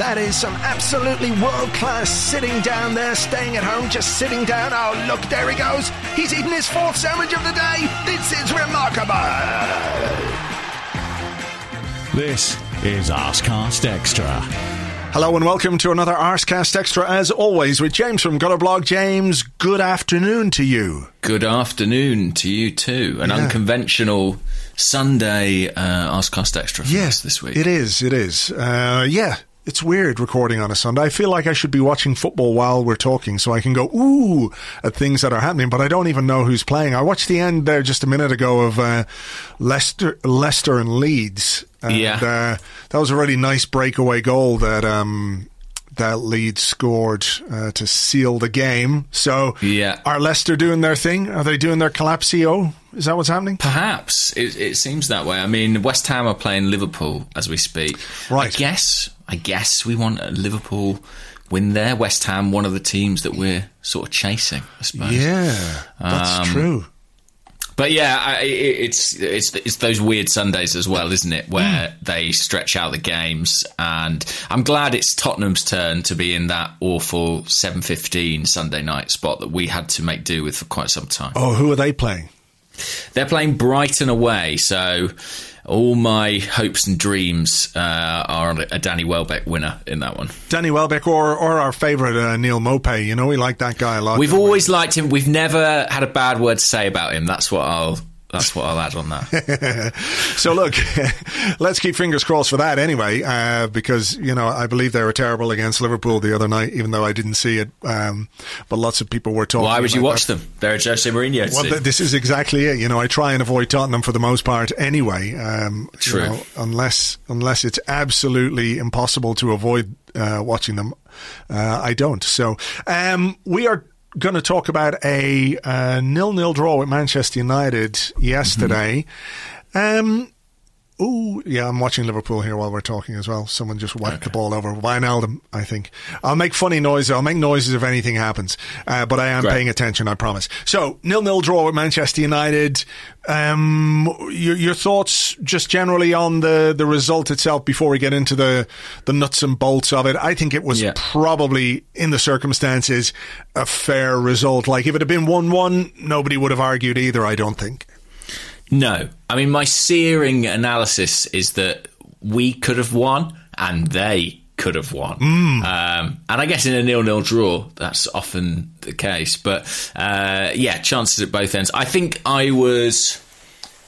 That is some absolutely world class sitting down there, staying at home, just sitting down. Oh, look, there he goes. He's eating his fourth sandwich of the day. This is remarkable. This is Arscast Extra. Hello and welcome to another Arscast Extra, as always, with James from Gunnerblog. James, good afternoon to you. Good afternoon to you too. An Yeah. unconventional Sunday uh, Arscast Extra Yes, us this week. It is, it is. Uh, yeah, it's weird recording on a Sunday. I feel like I should be watching football while we're talking so I can go, ooh, at things that are happening, but I don't even know who's playing. I watched the end there just a minute ago of uh, Leicester, Leicester and Leeds. And, Yeah. Uh, that was a really nice breakaway goal that. Um, that Leeds scored uh, to seal the game. So, Yeah. are Leicester doing their thing? Are they doing their collapsio? Is that what's happening? Perhaps it, it seems that way. I mean, West Ham are playing Liverpool as we speak. Right. I guess. I guess we want a Liverpool win there. West Ham, one of the teams that we're sort of chasing. I suppose. Yeah, that's Um, true. But yeah, I, it's it's it's those weird Sundays as well, isn't it? Where they stretch out the games, and I'm glad it's Tottenham's turn to be in that awful 7:15 Sunday night spot that we had to make do with for quite some time. Oh, who are they playing? They're playing Brighton away, so all my hopes and dreams uh, are on a Danny Welbeck winner in that one. Danny Welbeck or or our favourite uh, Neal Maupay. You know, we like that guy a lot. We've don't we? always liked him. We've never had a bad word to say about him. That's what I'll. That's what I'll add on that. So look, let's keep fingers crossed for that anyway, uh, because you know I believe they were terrible against Liverpool the other night, even though I didn't see it. Um, but lots of people were talking. Why would you watch that. them? They're a Jose Mourinho Well, th- this is exactly it. You know, I try and avoid Tottenham for the most part anyway. Um, you True. know, unless unless it's absolutely impossible to avoid uh, watching them, uh, I don't. So um, we are going to talk about a uh, nil-nil draw with Manchester United yesterday. Um, Ooh, yeah, I'm watching Liverpool here while we're talking as well. Someone just whacked the ball over. Wijnaldum, I think. I'll make funny noises. I'll make noises if anything happens. Uh, but I am Great. paying attention, I promise. So, nil-nil draw with Manchester United. Um, your, your thoughts just generally on the, the result itself before we get into the, the nuts and bolts of it. I think it was Yeah. probably, in the circumstances, a fair result. Like, if it had been 1-1, nobody would have argued either, I don't think. No. I mean, my searing analysis is that we could have won and they could have won. Um, and I guess in a nil-nil draw, that's often the case. But uh, yeah, chances at both ends. I think I was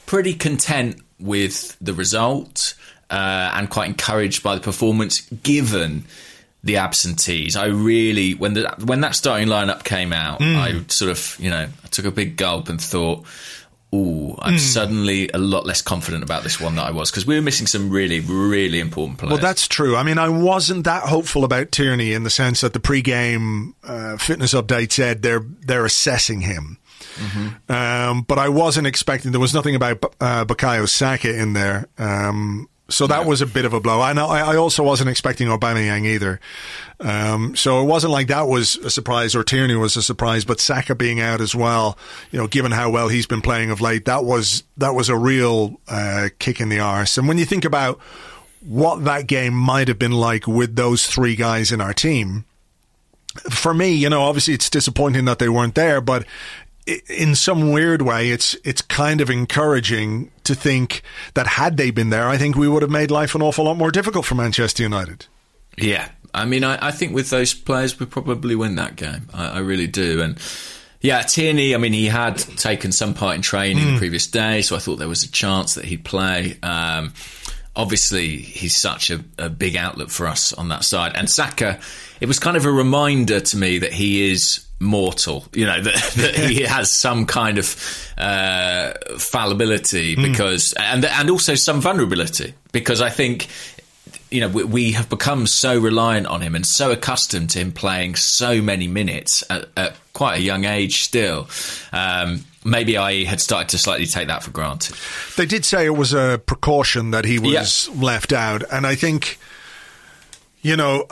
pretty content with the result uh, and quite encouraged by the performance, given the absentees. I really, when the when that starting lineup came out, I sort of, you know, I took a big gulp and thought. Ooh, I'm suddenly a lot less confident about this one that I was because we were missing some really, really important players. Well, that's true. I mean, I wasn't that hopeful about Tierney in the sense that the pre-game uh, fitness update said they're they're assessing him. Um, but I wasn't expecting. There was nothing about uh, Bukayo Saka in there. Um, so that was a bit of a blow. I know. I, I also wasn't expecting Aubameyang either. Um, so it wasn't like that was a surprise or Tierney was a surprise, but Saka being out as well. You know, given how well he's been playing of late, that was that was a real uh, kick in the arse. And when you think about what that game might have been like with those three guys in our team, for me, you know, obviously it's disappointing that they weren't there, but in some weird way, it's it's kind of encouraging to think that had they been there, I think we would have made life an awful lot more difficult for Manchester United. Yeah, I mean, I, I think with those players, we probably win that game. I, I really do. And Yeah, Tierney, I mean, he had taken some part in training mm. the previous day, so I thought there was a chance that he'd play. Um, obviously, he's such a, a, big outlet for us on that side. And Saka, it was kind of a reminder to me that he is mortal, you know, that, that he has some kind of uh, fallibility hmm. because, mm. and, and also some vulnerability because I think you know, we, we, have become so reliant on him and so accustomed to him playing so many minutes at, at quite a young age still. Um, maybe I had started to slightly take that for granted. They did say it was a precaution that he was yeah. left out, and I think, you know.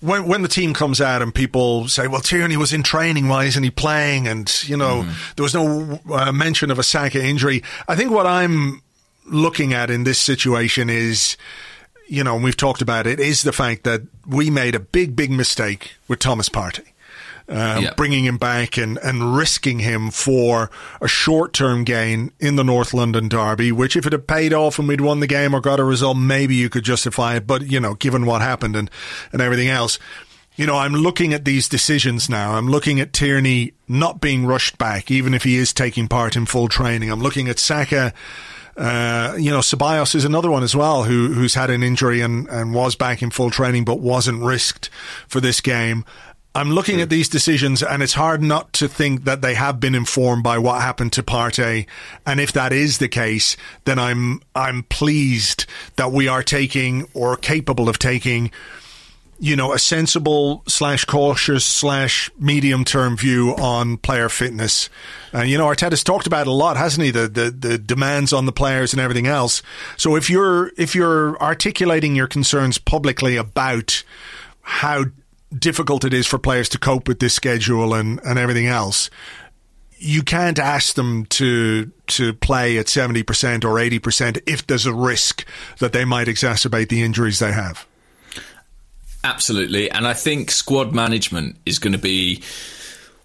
When when the team comes out and people say, "Well, Tierney was in training, why isn't he playing?" and you know, mm. there was no uh, mention of a Saka injury. I think what I'm looking at in this situation is you know, and we've talked about it, is the fact that we made a big, big mistake with Thomas Partey. Um, yep. bringing him back and, and risking him for a short term gain in the North London Derby, which if it had paid off and we'd won the game or got a result, maybe you could justify it. But, you know, given what happened and, and everything else, you know, I'm looking at these decisions now. I'm looking at Tierney not being rushed back, even if he is taking part in full training. I'm looking at Saka uh, you know, Ceballos is another one as well who who's had an injury and, and was back in full training but wasn't risked for this game. I'm looking at these decisions and it's hard not to think that they have been informed by what happened to Partey. And if that is the case, then I'm I'm pleased that we are taking or capable of taking you know, a sensible slash cautious slash medium term view on player fitness. And, you know, Arteta's talked about it a lot, hasn't he? The, the, the demands on the players and everything else. So if you're, if you're articulating your concerns publicly about how difficult it is for players to cope with this schedule and, and everything else, you can't ask them to to play at 70% or 80% if there's a risk that they might exacerbate the injuries they have. Absolutely. And I think squad management is going to be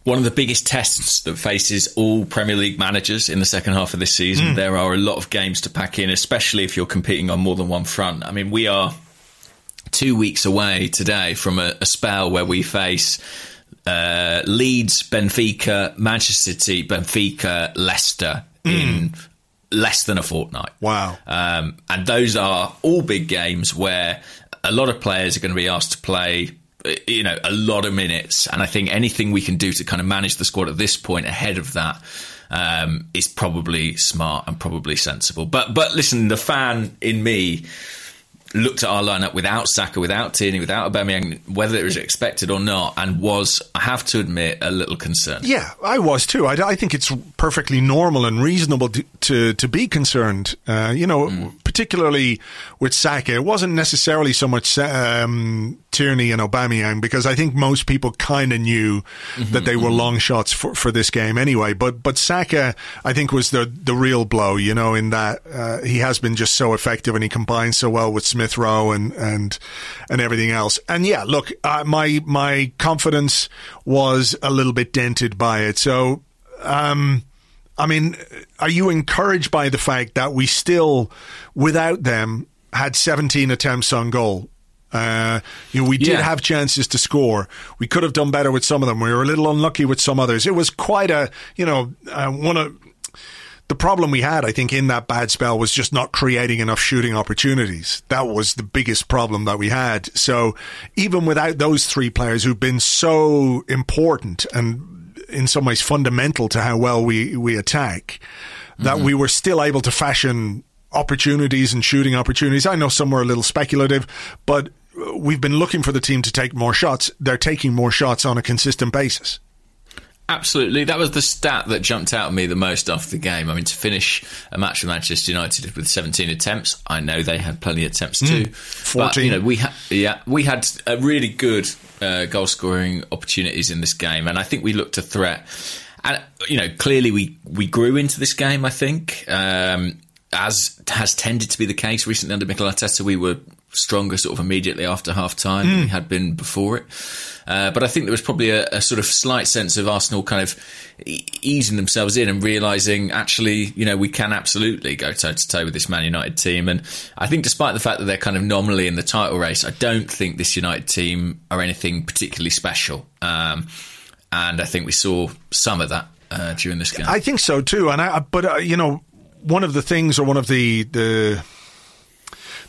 one of the biggest tests that faces all Premier League managers in the second half of this season. Mm. There are a lot of games to pack in, especially if you're competing on more than one front. I mean, we are two weeks away today from a, a spell where we face uh, Leeds, Benfica, Manchester City, Benfica, Leicester mm. in less than a fortnight. Wow. Um, and those are all big games where a lot of players are going to be asked to play you know a lot of minutes and i think anything we can do to kind of manage the squad at this point ahead of that um, is probably smart and probably sensible but but listen the fan in me looked at our lineup without Saka, without Tierney, without Aubameyang, whether it was expected or not, and was, I have to admit, a little concerned. Yeah, I was too. I, I think it's perfectly normal and reasonable to to, to be concerned. Uh, you know, mm. Particularly with Saka, it wasn't necessarily so much um, Tierney and Aubameyang because I think most people kind of knew mm-hmm, that they were mm-hmm. long shots for, for this game anyway. But but Saka, I think, was the the real blow. You know, in that uh, he has been just so effective and he combines so well with Smith Rowe and and and everything else. And yeah, look, uh, my my confidence was a little bit dented by it. So. Um, I mean, are you encouraged by the fact that we still, without them, had 17 attempts on goal? Uh, you know, we did yeah. have chances to score. We could have done better with some of them. We were a little unlucky with some others. It was quite a, you know, uh, one of the problem we had, I think, in that bad spell was just not creating enough shooting opportunities. That was the biggest problem that we had. So even without those three players who've been so important and in some ways fundamental to how well we, we attack, that mm-hmm. we were still able to fashion opportunities and shooting opportunities. I know some were a little speculative, but we've been looking for the team to take more shots. They're taking more shots on a consistent basis. Absolutely. That was the stat that jumped out at me the most after the game. I mean, to finish a match with Manchester United with 17 attempts, I know they had plenty of attempts too. Mm, 14. But, you know, we, ha- yeah, we had a really good uh, goal scoring opportunities in this game, and I think we looked a threat. And, you know, clearly we, we grew into this game, I think. Um, as has tended to be the case recently under Mikel Arteta, we were stronger sort of immediately after half time mm. than we hmm. had been before it. Uh, but I think there was probably a, a, sort of slight sense of Arsenal kind of e- easing themselves in and realizing actually, you know, we can absolutely go toe to toe with this Man United team. And I think despite the fact that they're kind of nominally in the title race, I don't think this United team are anything particularly special. Um, and I think we saw some of that uh, during this game. I think so too. And I, but uh, you know, one of the things or one of the the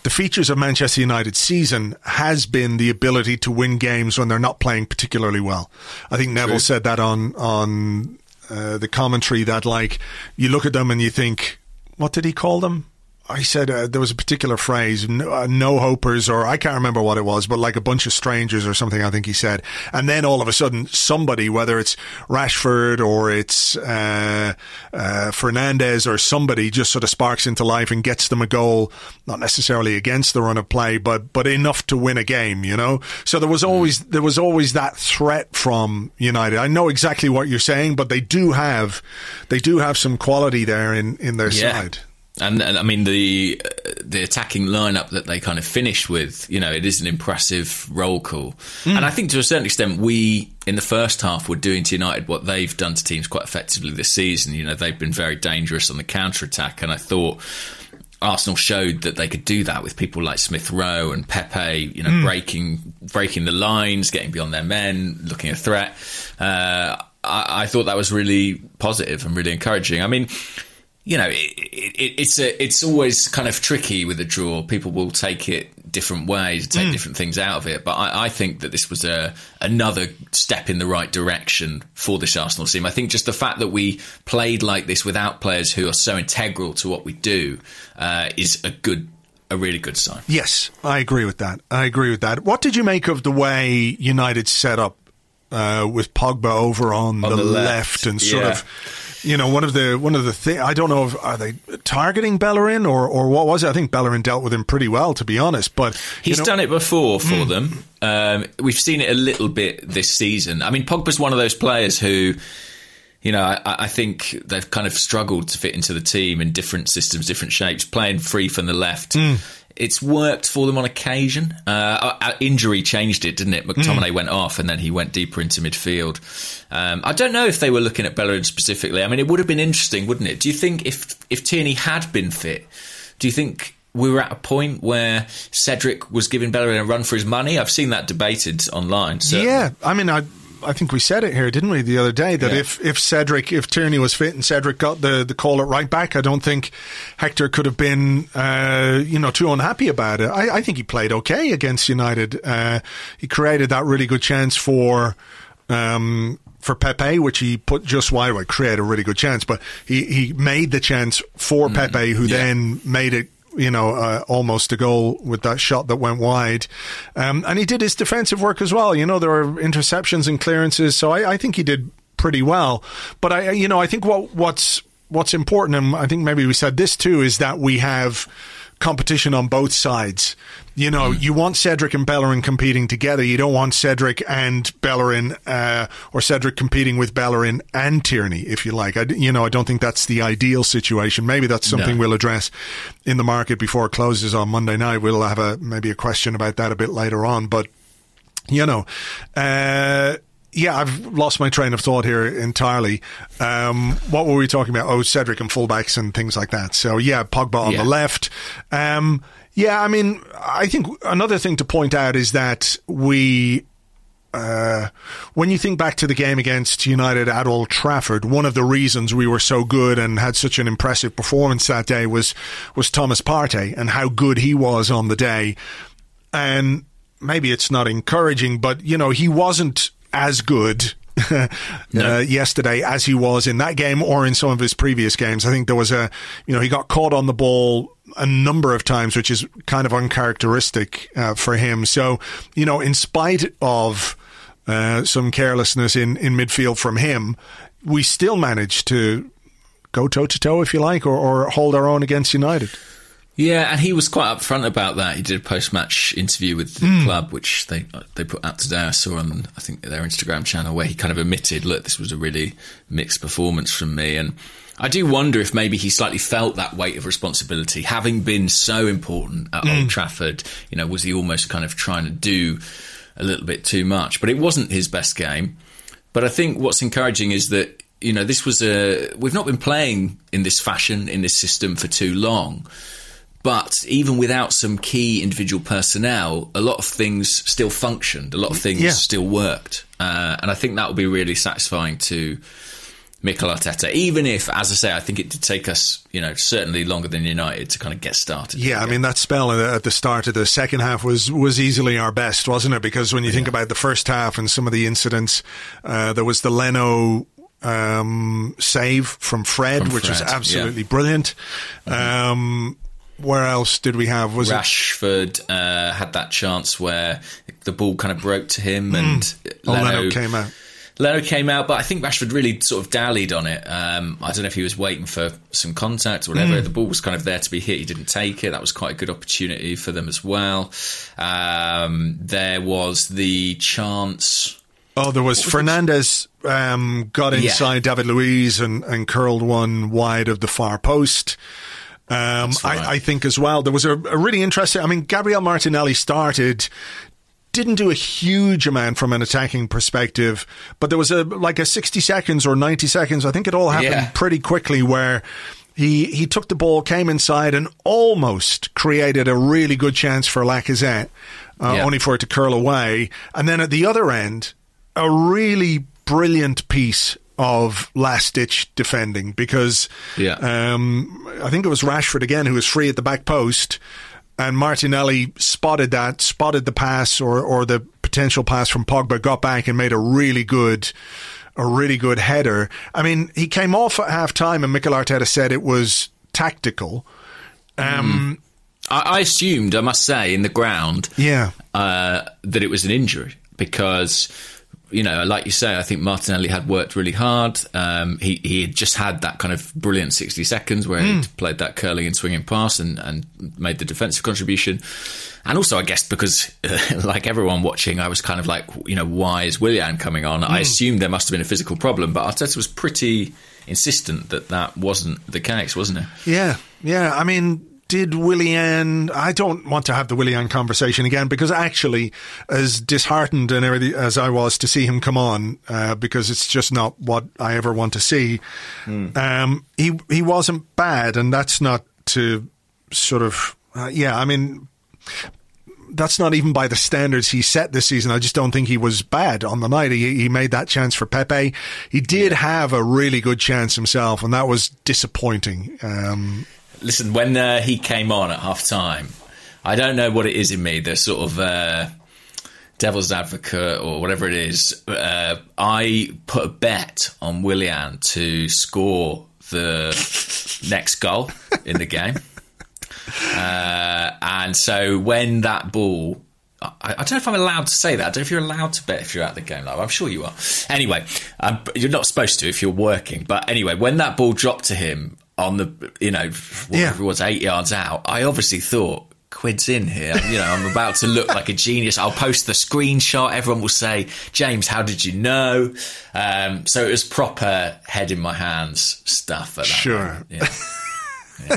the features of Manchester United's season has been the ability to win games when they're not playing particularly well. I think Neville said that on on uh, the commentary that like you look at them and you think, what did he call them? I said uh, there was a particular phrase, no, uh, no hopers, or I can't remember what it was, but like a bunch of strangers or something. I think he said, and then all of a sudden, somebody, whether it's Rashford or it's uh, uh, Fernandes or somebody, just sort of sparks into life and gets them a goal, not necessarily against the run of play, but but enough to win a game. You know, so there was always there was always that threat from United. I know exactly what you're saying, but they do have they do have some quality there in in their Yeah. side. And, and I mean the uh, the attacking lineup that they kind of finished with, you know, it is an impressive roll call. And I think to a certain extent, we in the first half were doing to United what they've done to teams quite effectively this season. You know, they've been very dangerous on the counter attack, and I thought. Arsenal showed that they could do that with people like Smith Rowe and Pepe, you know, breaking breaking the lines, getting beyond their men, looking a threat. Uh, I, I thought that was really positive and really encouraging. I mean, you know, it, it, it's a, it's always kind of tricky with a draw. People will take it different ways, take different things out of it. But I, I think that this was a another step in the right direction for this Arsenal team. I think just the fact that we played like this without players who are so integral to what we do uh, is a good, a really good sign. Yes, I agree with that. I agree with that. What did you make of the way United set up uh, with Pogba over on, the, the left. left, and sort yeah. of, you know, one of the one of the thing I don't know if are they targeting Bellerin or or what was it? I think Bellerin dealt with him pretty well, to be honest. But He's know, done it before for them. Um, we've seen it a little bit this season. I mean, Pogba's one of those players who, you know, I, I think they've kind of struggled to fit into the team in different systems, different shapes, playing free from the left. It's worked for them on occasion. Uh, uh, injury changed it, didn't it? McTominay went off, and then he went deeper into midfield. Um, I don't know if they were looking at Bellerin specifically. I mean, it would have been interesting, wouldn't it? Do you think if if Tierney had been fit, do you think we were at a point where Cedric was giving Bellerin a run for his money? I've seen that debated online. certainly. Yeah, I mean, I I think we said it here, didn't we, the other day that Yeah. if if Cedric, if Tierney was fit and Cedric got the the call at right back, I don't think Hector could have been uh, you know too unhappy about it. I, I think he played okay against United. Uh, he created that really good chance for. Um, for Pepe, which he put just wide, well, created a really good chance, but he, he made the chance for Pepe, who yeah. then made it you know, uh, almost a goal with that shot that went wide. Um, and he did his defensive work as well. You know, there were interceptions and clearances, so I, I think he did pretty well. But I, you know, I think what what's what's important, and I think maybe we said this too, is that we have competition on both sides. You know, you want Cedric and Bellerin competing together. You don't want Cedric and Bellerin, uh, or Cedric competing with Bellerin and Tierney, if you like. I, you know, I don't think that's the ideal situation. Maybe that's something No. we'll address in the market before it closes on Monday night. We'll have a maybe a question about that a bit later on, but you know, uh, yeah, I've lost my train of thought here entirely. Um, what were we talking about? Oh, Cedric and fullbacks and things like that. So yeah, Pogba on Yeah. the left. Um, yeah, I mean, I think another thing to point out is that we uh, when you think back to the game against United at Old Trafford, one of the reasons we were so good and had such an impressive performance that day was was Thomas Partey and how good he was on the day. And maybe it's not encouraging, but you know he wasn't as good. uh, yesterday, as he was in that game or in some of his previous games, I think there was a, you know, he got caught on the ball a number of times, which is kind of uncharacteristic uh, for him. So, you know, in spite of uh, some carelessness in, in midfield from him, we still managed to go toe to toe, if you like, or, or hold our own against United. Yeah, and he was quite upfront about that. He did a post-match interview with the hmm. club, which they they put out today. I saw on I think their Instagram channel where he kind of admitted, "Look, this was a really mixed performance from me." And I do wonder if maybe he slightly felt that weight of responsibility, having been so important at hmm. Old Trafford. You know, was he almost kind of trying to do a little bit too much? But it wasn't his best game. But I think what's encouraging is that you know this was a we've not been playing in this fashion in this system for too long. But even without some key individual personnel, a lot of things still functioned. A lot of things Yeah. still worked, uh, and I think that will be really satisfying to Mikel Arteta. Even if, as I say, I think it did take us, you know, certainly longer than United to kind of get started. Yeah, I mean that spell at the start of the second half was was easily our best, wasn't it? Because when you think about the first half and some of the incidents, uh, there was the Leno um, save from Fred, From which was absolutely yeah. brilliant. Um, where else did we have? Was it? Rashford uh, had that chance where the ball kind of broke to him, and Oh, Leno, Leno came out. Leno came out, but I think Rashford really sort of dallied on it. Um, I don't know if he was waiting for some contact or whatever. Hmm. The ball was kind of there to be hit. He didn't take it. That was quite a good opportunity for them as well. Um, there was the chance. Oh, there was Fernandes um, got Yeah. inside David Luiz and, and curled one wide of the far post. Um, right. I, I think as well there was a, a really interesting. I mean, Gabriel Martinelli started. Didn't do a huge amount from an attacking perspective, but there was a like a sixty seconds or ninety seconds. I think it all happened Yeah. pretty quickly where he he took the ball, came inside, and almost created a really good chance for Lacazette, uh, Yeah. only for it to curl away. And then at the other end, a really brilliant piece of last ditch defending because Yeah. um, I think it was Rashford again who was free at the back post. And Martinelli spotted that, spotted the pass or, or the potential pass from Pogba, got back and made a really good, a really good header. I mean, he came off at half time and Mikel Arteta said it was tactical. Um, I, I assumed, I must say, in the ground, Yeah. uh, that it was an injury because. You know, like you say, I think Martinelli had worked really hard. Um, he he had just had that kind of brilliant sixty seconds where he played that curling and swinging pass and, and made the defensive contribution. And also, I guess because, like everyone watching, I was kind of like, you know, why is Willian coming on? I assumed there must have been a physical problem, but Arteta was pretty insistent that that wasn't the case, wasn't it? Yeah, yeah. I mean, did Willian? I don't want to have the Willian conversation again because actually, as disheartened and everything as I was to see him come on, uh, because it's just not what I ever want to see. Um, he he wasn't bad, and that's not to sort of uh, yeah. I mean. That's not even by the standards he set this season. I just don't think he was bad on the night. He, he made that chance for Pepe. He did have a really good chance himself, and that was disappointing. Um, Listen, when uh, he came on at half time, I don't know what it is in me, the sort of uh, devil's advocate or whatever it is. Uh, I put a bet on Willian to score the next goal in the game. Uh, and so when that ball. I, I don't know if I'm allowed to say that. I don't know if you're allowed to bet if you're at the game live. I'm sure you are. Anyway, um, you're not supposed to if you're working. But anyway, when that ball dropped to him on the, you know, whatever Yeah. it was, eight yards out, I obviously thought, quid's in here. You know, I'm about to look like a genius. I'll post the screenshot. Everyone will say, James, how did you know? Um, so it was proper head in my hands stuff. At that Sure. Yeah. Yeah.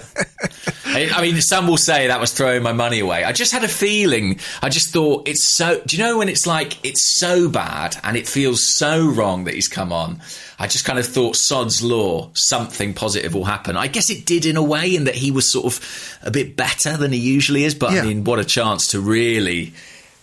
I I mean, some will say that was throwing my money away. I just had a feeling. I just thought it's so. Do you know when it's like it's so bad and it feels so wrong that he's come on? I just kind of thought sod's law, something positive will happen. I guess it did in a way, in that he was sort of a bit better than he usually is. But Yeah. I mean, what a chance to really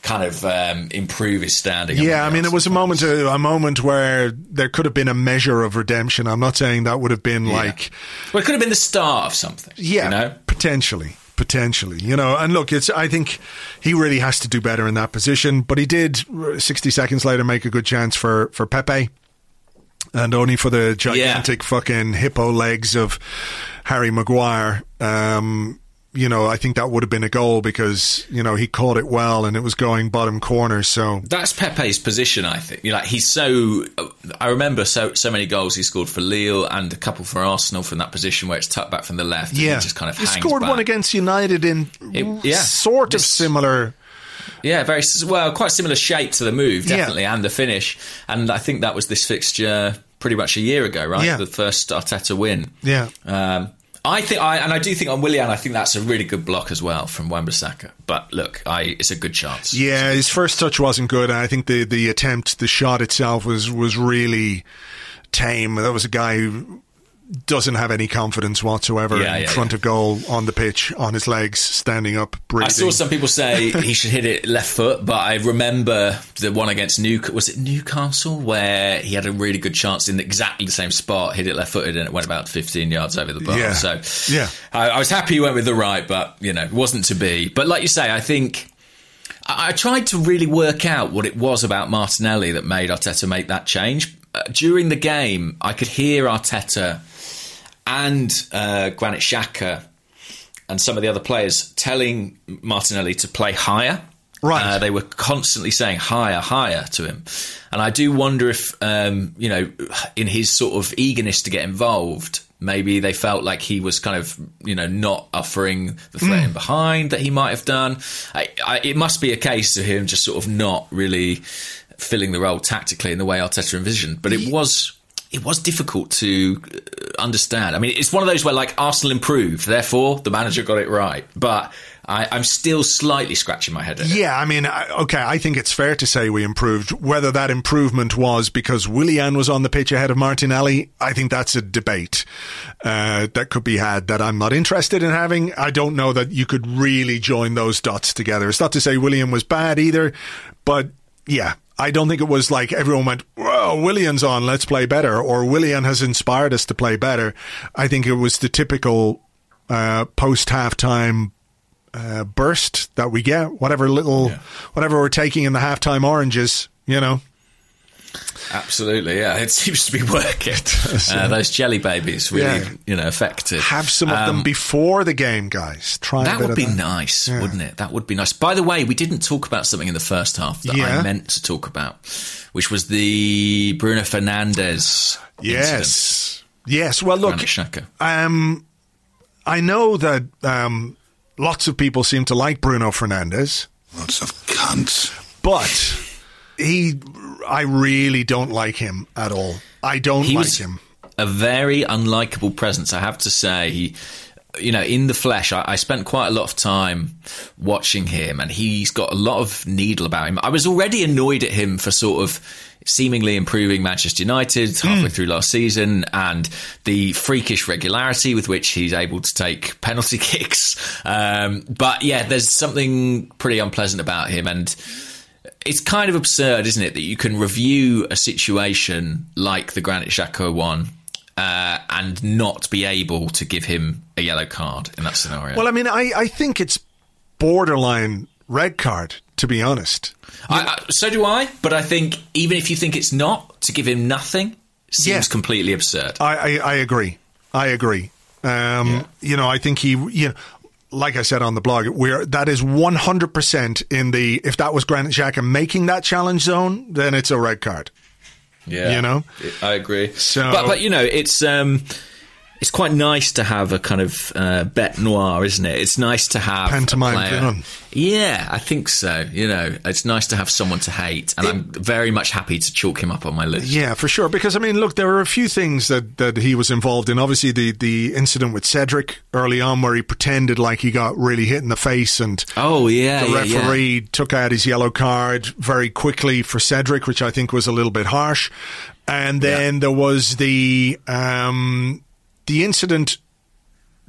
kind of um, improve his standing. Yeah, I mean, it was a moment, a, a moment where there could have been a measure of redemption. I'm not saying that would have been Yeah. like, Well, it could have been the start of something. yeah, you know. potentially, potentially, you know. And look, it's. I think he really has to do better in that position. But he did. uh, 60 seconds later, make a good chance for for Pepe, and only for the gigantic fucking hippo legs of Harry Maguire. Um, you know, I think that would have been a goal because you know he caught it well and it was going bottom corner. So That's Pepe's position, I think. Like he's so. I remember so so many goals he scored for Lille and a couple for Arsenal from that position where it's tucked back from the left. and Yeah, he just kind of he scored back. one against United in It- yeah. sort of similar. Yeah, very well, quite similar shape to the move, Yeah. definitely, and the finish. And I think that was this fixture pretty much a year ago, right? Yeah. The first Arteta win. Yeah, Um, I think, I and I do think on Willian, I think that's a really good block as well from Wan-Bissaka. But look, I it's a good chance. yeah. His first touch wasn't good, and I think the the attempt, the shot itself was was really tame. That was a guy who doesn't have any confidence whatsoever Yeah, in yeah, front yeah. of goal on the pitch, on his legs, standing up, breathing. I saw some people say he should hit it left foot, but I remember the one against Newcastle. Was it Newcastle where he had a really good chance in exactly the same spot, hit it left footed, and it went about 15 yards over the bar. Yeah. So Yeah. I, I was happy he went with the right, but you know, it wasn't to be. But like you say, I think. I I tried to really work out what it was about Martinelli that made Arteta make that change. Uh, during the game, I could hear Arteta and uh, Granit Xhaka and some of the other players telling Martinelli to play higher. Right. Uh, they were constantly saying higher, higher to him. And I do wonder if, um, you know, in his sort of eagerness to get involved, maybe they felt like he was kind of, you know, not offering the threat in behind that he might have done. I, I, it must be a case of him just sort of not really filling the role tactically in the way Arteta envisioned. But it was it was difficult to uh, understand. I mean, it's one of those where like Arsenal improved, therefore the manager got it right. But I, I'm still slightly scratching my head. Yeah, I mean, I- okay, I think it's fair to say we improved. Whether that improvement was because Willian was on the pitch ahead of Martinelli, I think that's a debate uh, that could be had that I'm not interested in having. I don't know that you could really join those dots together. It's not to say Willian was bad either, but yeah. I don't think it was like everyone went, whoa, Willian's on, let's play better, or Willian has inspired us to play better. I think it was the typical uh, post halftime uh, burst that we get, whatever little, whatever we're taking in the halftime oranges, you know. Absolutely, yeah. It seems to be working. Uh, those jelly babies really, Yeah. you know, effective. Have some of them before the game, guys. Try a Um, That bit would of be that. nice, wouldn't it? That would be nice. By the way, we didn't talk about something in the first half that Yeah. I meant to talk about, which was the Bruno Fernandes. incident. Yes, yes. Well, look, um, I know that um, lots of people seem to like Bruno Fernandes, Lots of cunts. but he, I really don't like him at all. I don't He like him. a very unlikable presence, I have to say. He, you know, in the flesh, I, I spent quite a lot of time watching him, and he's got a lot of needle about him. I was already annoyed at him for sort of seemingly improving Manchester United halfway through last season, and the freakish regularity with which he's able to take penalty kicks. Um, but yeah, there's something pretty unpleasant about him, and it's kind of absurd, isn't it, that you can review a situation like the Granit Xhaka one uh, and not be able to give him a yellow card in that scenario. Well, I mean, I, I think it's borderline red card, to be honest. I, I, so do I, but I think even if you think it's not, to give him nothing seems Yeah. completely absurd. I, I, I agree. I agree. Um, You know, I think he, you know, like I said on the blog, we're that is one hundred percent in the. If that was Granit Xhaka making that challenge zone, then it's a red card. Yeah, You know? I agree. So- but but you know, it's um, it's quite nice to have a kind of uh, bête noire, isn't it? It's nice to have Pantomime. Yeah, I think so. You know, it's nice to have someone to hate, and I'm very much happy to chalk him up on my list. Yeah, for sure. Because I mean, look, there were a few things that, that he was involved in. Obviously, the the incident with Cedric early on, where he pretended like he got really hit in the face, and Oh yeah, the yeah, yeah. referee took out his yellow card very quickly for Cedric, which I think was a little bit harsh. And then there was the um, the incident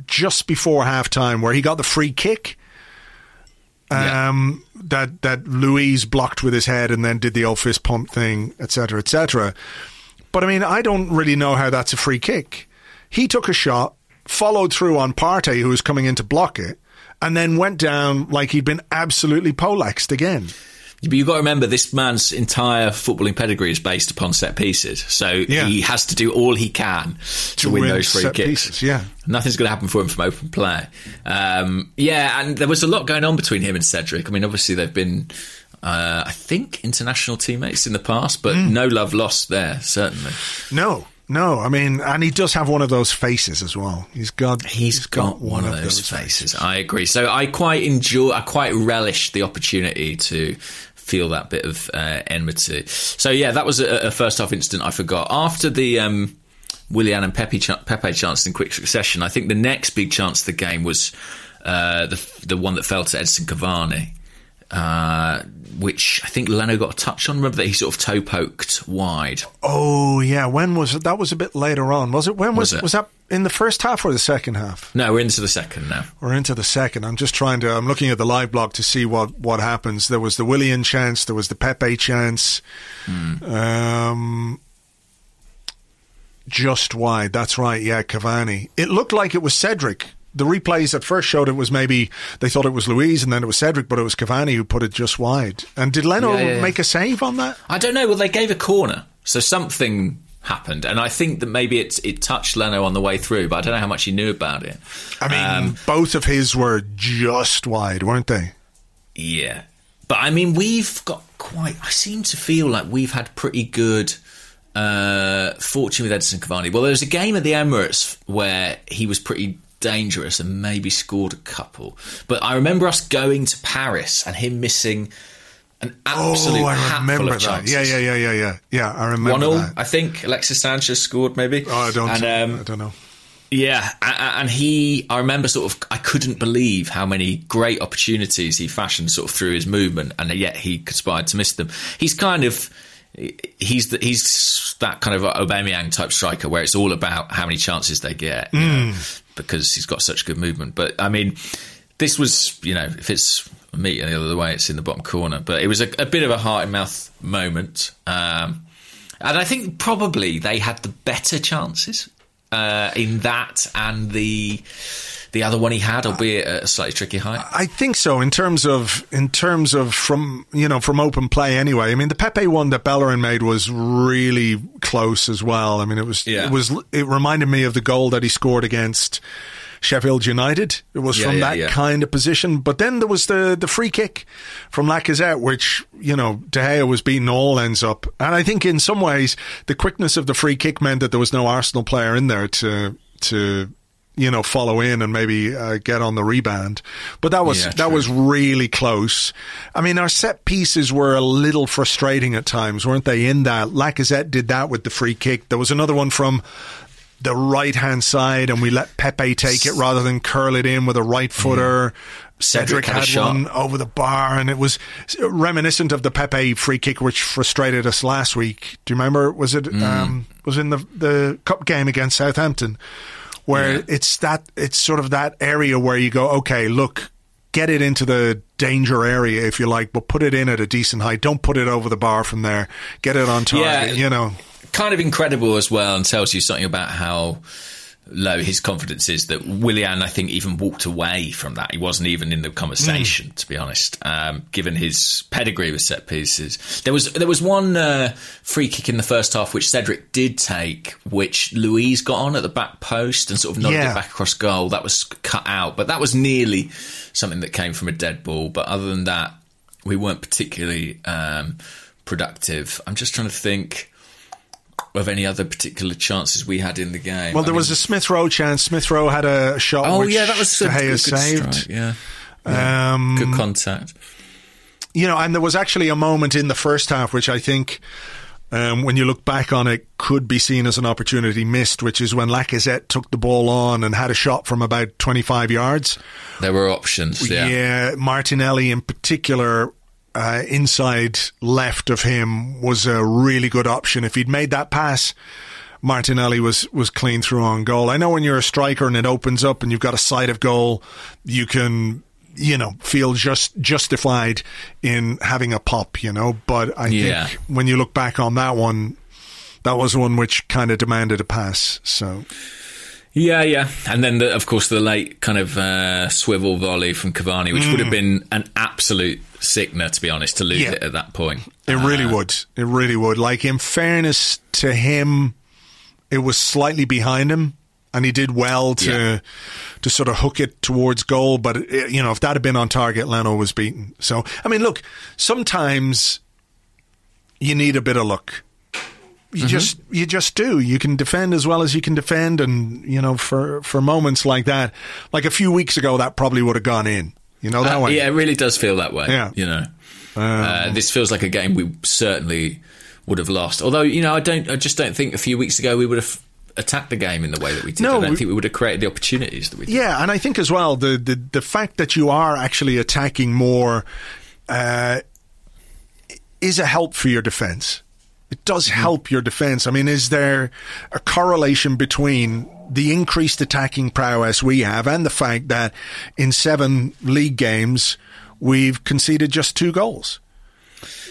just before halftime where he got the free kick. Yeah. Um, that that Luiz blocked with his head and then did the old fist pump thing, etc., etc. But I mean, I don't really know how that's a free kick. He took a shot, followed through on Partey, who was coming in to block it, and then went down like he'd been absolutely poleaxed again. But you've got to remember, this man's entire footballing pedigree is based upon set pieces. So Yeah. he has to do all he can to, win, win those free kicks. pieces, yeah. Nothing's going to happen for him from open play. Um, yeah, and there was a lot going on between him and Cedric. I mean, obviously, they've been, uh, I think, international teammates in the past, but Hmm. no love lost there, certainly. No, no. I mean, and he does have one of those faces as well. He's got He's got, one, of those, faces. I agree. So I quite enjoy, I quite relish the opportunity to feel that bit of uh, enmity. So yeah, that was a, a first half incident I forgot. After the um, Willian and Pepe, ch- Pepe chance in quick succession, I think the next big chance of the game was uh, the the one that fell to Edinson Cavani. Uh, which I think Leno got a touch on. Remember that he sort of toe poked wide. Oh yeah, when was it? That was a bit later on, was it? When was Was it? was that in the first half or the second half? No, we're into the second now. We're into the second. I'm just trying to. I'm looking at the live blog to see what what happens. There was the Willian chance. There was the Pepe chance. Um, just wide. That's right. Yeah, Cavani. It looked like it was Cedric. The replays at first showed it was maybe they thought it was Luiz and then it was Cedric, but it was Cavani who put it just wide. And did Leno Yeah, yeah, yeah. make a save on that? I don't know. Well, they gave a corner, so something happened, and I think that maybe it it touched Leno on the way through, but I don't know how much he knew about it. I mean, Um, both of his were just wide, weren't they? Yeah. But I mean, we've got quite. I seem to feel like we've had pretty good uh, fortune with Edinson Cavani. Well, there was a game at the Emirates where he was pretty dangerous and maybe scored a couple. But I remember us going to Paris and him missing an absolute oh, I remember of that. chances. Yeah, yeah, yeah, yeah, yeah. Yeah, I remember One all, that. I think. Alexis Sanchez scored, maybe. Oh, I don't. And, um, I don't know. yeah, and he, I remember sort of, I couldn't believe how many great opportunities he fashioned sort of through his movement, and yet he conspired to miss them. He's kind of, he's the, he's that kind of Aubameyang type striker where it's all about how many chances they get, know, because he's got such good movement. But I mean, this was, you know, if it's me the other way, it's in the bottom corner. But it was a, a bit of a heart and mouth moment. Um, and I think probably they had the better chances uh, in that and the the other one he had, albeit at a slightly tricky height. I think so. In terms of, in terms of from you know from open play anyway. I mean, the Pepe one that Bellerin made was really close as well. I mean, it was Yeah. it was it reminded me of the goal that he scored against Sheffield United. It was Yeah, from yeah, that yeah. kind of position. But then there was the the free kick from Lacazette, which you know De Gea was beating all ends up. And I think in some ways the quickness of the free kick meant that there was no Arsenal player in there to to you know follow in and maybe uh, get on the rebound. But that was Yeah, that was really close. I mean, our set pieces were a little frustrating at times, weren't they? In that Lacazette did that with the free kick. There was another one from the right hand side, and we let Pepe take it rather than curl it in with a right footer. Cedric, Cedric had had, one over the bar, and it was reminiscent of the Pepe free kick, which frustrated us last week. Do you remember? Was it um, was in the the cup game against Southampton, where Yeah. it's that it's sort of that area where you go, okay, look, get it into the danger area if you like, but put it in at a decent height. Don't put it over the bar from there. Get it on target. Yeah. You know. Kind of incredible as well, and tells you something about how low his confidence is. That Willian, I think, even walked away from that. He wasn't even in the conversation, to be honest. Um, given his pedigree with set pieces, there was there was one uh, free kick in the first half which Cedric did take, which Luiz got on at the back post and sort of nodded Yeah. it back across goal. That was cut out, but that was nearly something that came from a dead ball. But other than that, we weren't particularly um, productive. I'm just trying to think of any other particular chances we had in the game. Well, I there mean- was a Smith Rowe chance. Smith Rowe had a shot. Oh which yeah, that was De Gea good, good saved. strike, Yeah, Yeah. Um, good contact. you know, and there was actually a moment in the first half which I think, um, when you look back on it, could be seen as an opportunity missed, which is when Lacazette took the ball on and had a shot from about 25 yards. There were options. yeah. Yeah, Martinelli in particular. Uh, inside left of him was a really good option. If he'd made that pass, Martinelli was was clean through on goal. I know when you're a striker and it opens up and you've got a side of goal, you can you know feel just justified in having a pop, you know. But I Yeah. think when you look back on that one, that was one which kind of demanded a pass. So Yeah, yeah. And then, the, of course, the late kind of uh, swivel volley from Cavani, which would have mm. been an absolute sickener, to be honest, to lose Yeah. it at that point. It really uh, would. It really would. Like in fairness to him, it was slightly behind him, and he did well to Yeah. to sort of hook it towards goal. But it, you know, if that had been on target, Leno was beaten. So I mean, look, sometimes you need a bit of luck. You just you just do. You can defend as well as you can defend, and you know for for moments like that, like a few weeks ago, that probably would have gone in. You know that Uh, way. yeah, it really does feel that way. Yeah. You know, uh, this feels like a game we certainly would have lost. Although, you know, I don't, I just don't think a few weeks ago we would have attacked the game in the way that we did. No, I don't we- think we would have created the opportunities that we did. Yeah, and I think as well the, the the fact that you are actually attacking more uh, is a help for your defense. It does mm-hmm. help your defense. I mean, is there a correlation between the increased attacking prowess we have and the fact that in seven league games we've conceded just two goals?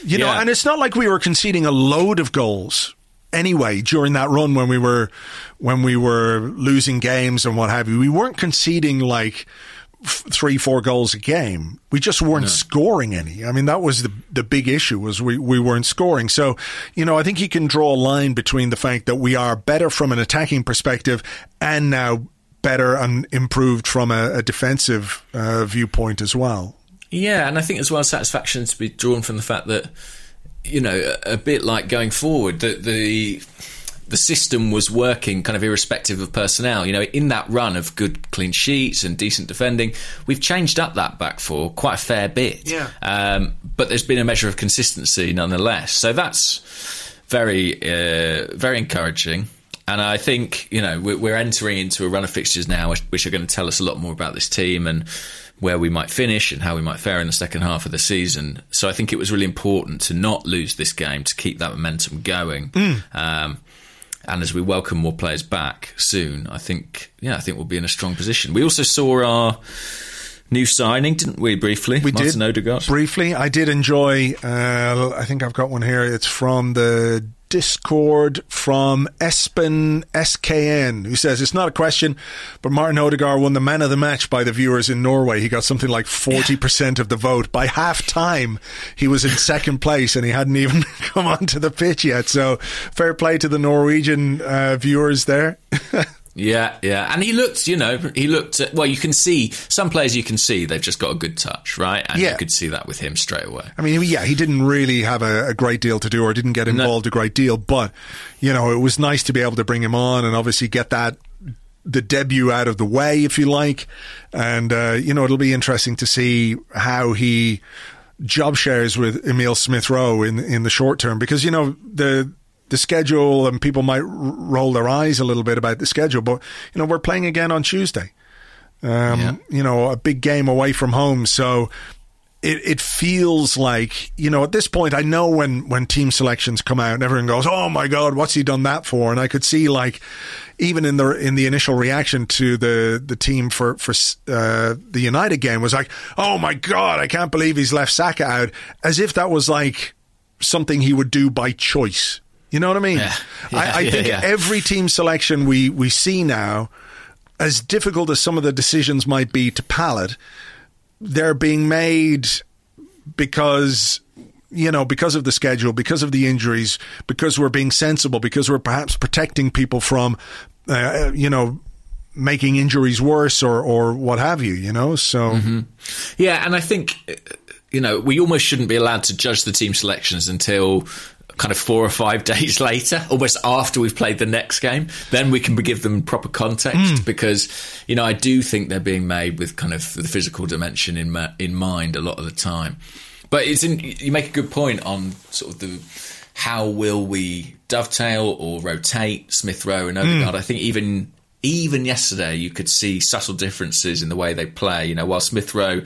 You know, and it's not like we were conceding a load of goals anyway during that run when we were when we were losing games and what have you. We weren't conceding like f- three, four goals a game. We just weren't scoring any. I mean, that was the the big issue was we we weren't scoring. So, you know, I think you can draw a line between the fact that we are better from an attacking perspective and now better and improved from a, a defensive uh, viewpoint as well. Yeah, and I think as well satisfaction to be drawn from the fact that you know a, a bit like going forward that the the system was working kind of irrespective of personnel. You know, in that run of good clean sheets and decent defending, we've changed up that back four quite a fair bit. Yeah. Um, but there's been a measure of consistency nonetheless. So that's very uh, very encouraging. And I think you know we're, we're entering into a run of fixtures now, which, are going to tell us a lot more about this team and where we might finish and how we might fare in the second half of the season. So I think it was really important to not lose this game to keep that momentum going. Um, and as we welcome more players back soon, I think yeah, I think we'll be in a strong position. We also saw our new signing, didn't we? Briefly, We Martin did Odegaard. briefly. I did enjoy. Uh, I think I've got one here. It's from the Discord from Espen SKN, who says it's not a question, but Martin Odegaard won the man of the match by the viewers in Norway. He got something like forty percent of the vote. By half time, he was in second place, and he hadn't even come onto the pitch yet. So, fair play to the Norwegian uh, viewers there. Yeah, yeah, and he looked, you know, he looked. uh, Well, you can see some players. You can see they've just got a good touch, right? And Yeah. you could see that with him straight away. I mean, yeah, he didn't really have a, a great deal to do or didn't get involved a great deal, but, you know, it was nice to be able to bring him on and obviously get that, the debut out of the way, if you like. And, uh, you know, it'll be interesting to see how he job shares with Emil Smith Rowe in, in the short term because, you know, the, the schedule and people might r- roll their eyes a little bit about the schedule, but, you know, we're playing again on Tuesday um, Yeah. you know, a big game away from home. So it, it feels like, you know, at this point, I know when, when team selections come out and everyone goes, oh my God, what's he done that for? And I could see like, even in the in the initial reaction to the the team for for uh, the United game was like, oh my God, I can't believe he's left Saka out, as if that was like something he would do by choice. You know what I mean? Yeah. Yeah, I, I yeah, think every team selection we we see now as difficult as some of the decisions might be to palate, they're being made because you know because of the schedule, because of the injuries, because we're being sensible, because we're perhaps protecting people from uh, you know making injuries worse or or what have you. You know, so Yeah, and I think uh, you know we almost shouldn't be allowed to judge the team selections until kind of four or five days later, almost after we've played the next game. Then we can give them proper context hmm. because you know I do think they're being made with kind of the physical dimension in ma- in mind a lot of the time. But it's in, you make a good point on sort of the how will we dovetail or rotate Smith Rowe and Odegaard. Hmm. I think even even yesterday you could see subtle differences in the way they play. You know, while Smith Rowe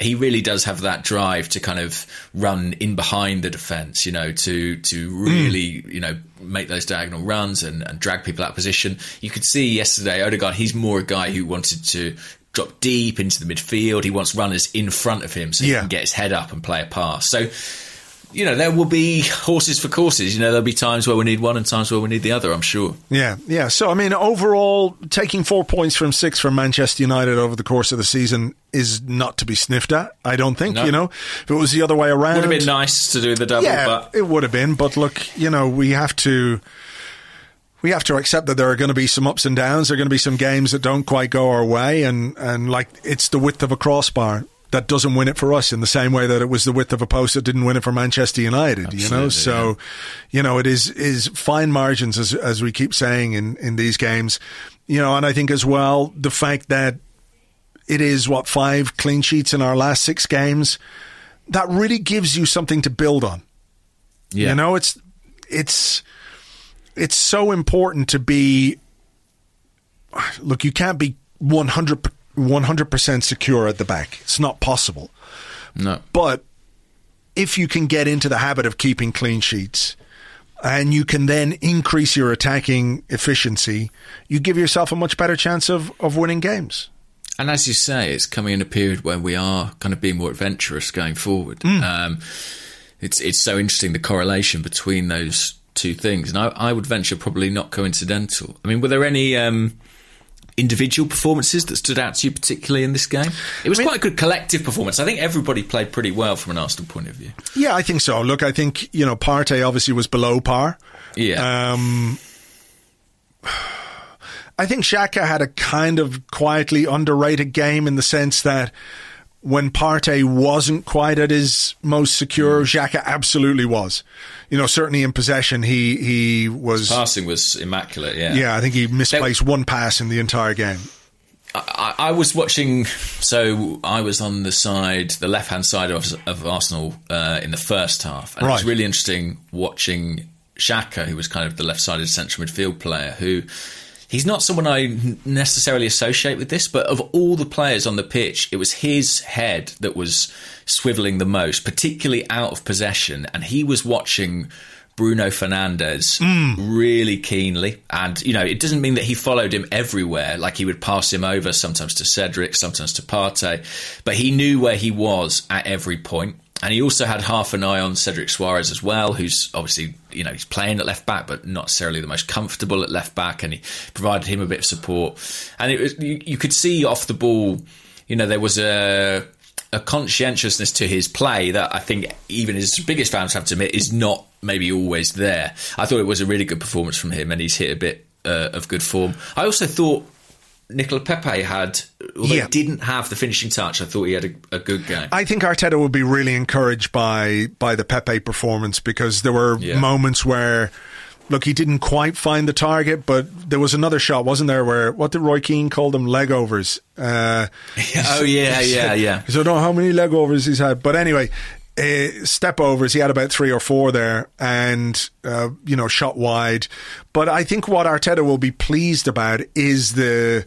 he really does have that drive to kind of run in behind the defence, you know, to to really, mm. you know, make those diagonal runs and, and drag people out of position. You could see yesterday, Odegaard, he's more a guy who wanted to drop deep into the midfield. He wants runners in front of him so he Yeah. can get his head up and play a pass. So, you know, there will be horses for courses. You know, there'll be times where we need one and times where we need the other, I'm sure. Yeah, yeah. So I mean, overall, taking four points from six from Manchester United over the course of the season is not to be sniffed at. I don't think. No. You know, if it was the other way around, It Would have been nice to do the double, yeah, but it would have been. But look, you know, we have to. We have to accept that there are going to be some ups and downs. There are going to be some games that don't quite go our way, and, and like it's the width of a crossbar that doesn't win it for us in the same way that it was the width of a post that didn't win it for Manchester United. you know, Absolutely, so you know it is is fine margins as as we keep saying in in these games. You know, and I think as well the fact that it is what five clean sheets in our last six games that really gives you something to build on. yeah. You know, it's it's it's so important to be look, you can't be 100 percent secure at the back. It's not possible. no. But if you can get into the habit of keeping clean sheets and you can then increase your attacking efficiency, you give yourself a much better chance of, of winning games. And as you say, it's coming in a period where we are kind of being more adventurous going forward. Mm. Um, it's it's so interesting the correlation between those two things, and I, I would venture probably not coincidental. I mean, were there any um, individual performances that stood out to you particularly in this game? It was I mean, quite a good collective performance. I think everybody played pretty well from an Arsenal point of view. Yeah, I think so. Look, I think you know Partey obviously was below par. Yeah. Um, I think Xhaka had a kind of quietly underrated game in the sense that when Partey wasn't quite at his most secure, mm. Xhaka absolutely was. You know, certainly in possession, he he was his passing was immaculate. Yeah, yeah. I think he misplaced there, one pass in the entire game. I, I, was watching, so I was on the side, the left hand side of, of Arsenal uh, in the first half, and right. it was really interesting watching Xhaka, who was kind of the left sided central midfield player, who he's not someone I necessarily associate with this, but of all the players on the pitch, it was his head that was swiveling the most, particularly out of possession, and he was watching. Bruno Fernandes mm. really keenly. And, you know, it doesn't mean that he followed him everywhere. Like he would pass him over sometimes to Cedric, sometimes to Partey. But he knew where he was at every point. And he also had half an eye on Cedric Soares as well, who's obviously, you know, he's playing at left back, but not necessarily the most comfortable at left back. And he provided him a bit of support. And it was, you, you could see off the ball, you know, there was a, a conscientiousness to his play that I think even his biggest fans have to admit is not maybe always there. I thought it was a really good performance from him, and he's hit a bit uh, of good form. I also thought Nicola Pepe had, although yeah. he didn't have the finishing touch, I thought he had a, a, good game. I think Arteta would be really encouraged by by the Pepe performance because there were yeah. moments where, look, he didn't quite find the target, but there was another shot, wasn't there, where what did Roy Keane call them leg overs? Uh, oh yeah, yeah, yeah. So I don't know how many leg overs he's had, but anyway, uh, step overs. He had about three or four there, and uh, you know, shot wide. But I think what Arteta will be pleased about is the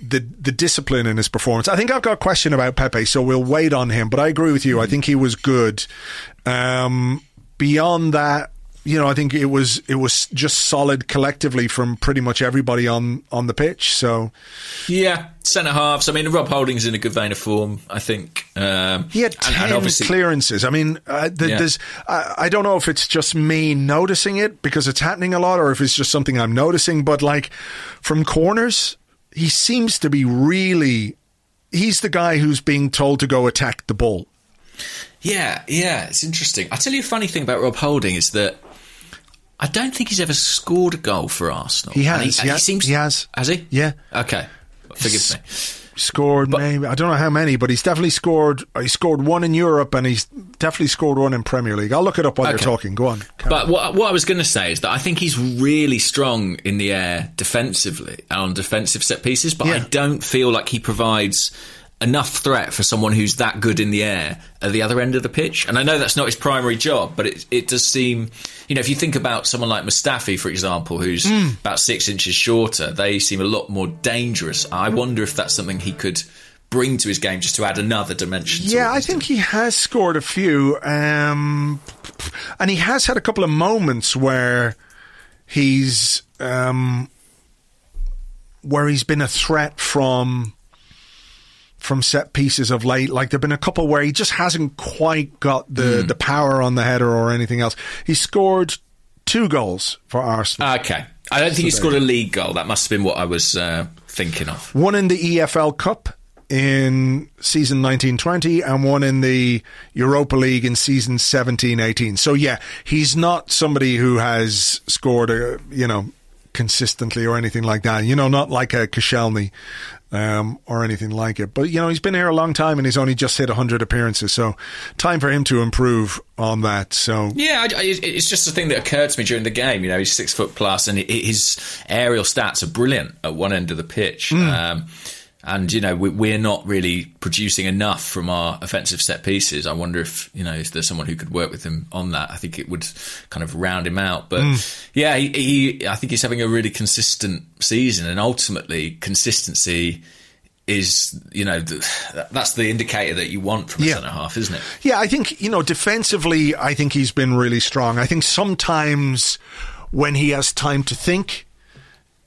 the the discipline in his performance. I think I've got a question about Pepe, so we'll wait on him. But I agree with you. I think he was good. Um, beyond that, you know, I think it was it was just solid collectively from pretty much everybody on on the pitch. So, yeah, centre halves. I mean, Rob Holding's in a good vein of form. I think um, he had ten and, and clearances. I mean, uh, the, yeah. there's I, I, don't know if it's just me noticing it because it's happening a lot, or if it's just something I'm noticing. But like from corners, he seems to be really. He's the guy who's being told to go attack the ball. Yeah, yeah, it's interesting. I tell you a funny thing about Rob Holding is that I don't think he's ever scored a goal for Arsenal. He has. He, he, seems. He has. Has he? Yeah. Okay. Forgive me. Scored but, maybe I don't know how many, but he's definitely scored. Uh, he scored one in Europe, and he's definitely scored one in Premier League. I'll look it up while okay. you're talking. Go on. But what, what I was going to say is that I think he's really strong in the air defensively on defensive set pieces, but yeah. I don't feel like he provides enough threat for someone who's that good in the air at the other end of the pitch. And I know that's not his primary job, but it, it does seem, you know, if you think about someone like Mustafi, for example, who's mm. about six inches shorter, they seem a lot more dangerous. I wonder if that's something he could bring to his game just to add another dimension. Yeah, I think he has scored a few, um, and he has had a couple of moments where he's um, where he's been a threat from from set pieces of late. Like there've been a couple where he just hasn't quite got the mm. the power on the header or anything else. He scored two goals for Arsenal. Okay, I don't think he scored a league goal. That must have been what I was uh, thinking of. One in the EFL Cup in season 1920 and one in the Europa League in season 1718. So yeah, he's not somebody who has scored a, you know, consistently or anything like that. You know, not like a Koscielny um, or anything like it. But, you know, he's been here a long time and he's only just hit 100 appearances. So, time for him to improve on that. So, yeah, I, it's just a thing that occurred to me during the game. You know, he's six foot plus and his aerial stats are brilliant at one end of the pitch. Mm. Um, and you know we're not really producing enough from our offensive set pieces. I wonder if you know if there's someone who could work with him on that. I think it would kind of round him out. But mm. yeah, he, he, I think he's having a really consistent season, and ultimately consistency is, you know, th- that's the indicator that you want from a Yeah. centre half, isn't it? Yeah, I think, you know, defensively, I think he's been really strong. I think sometimes when he has time to think,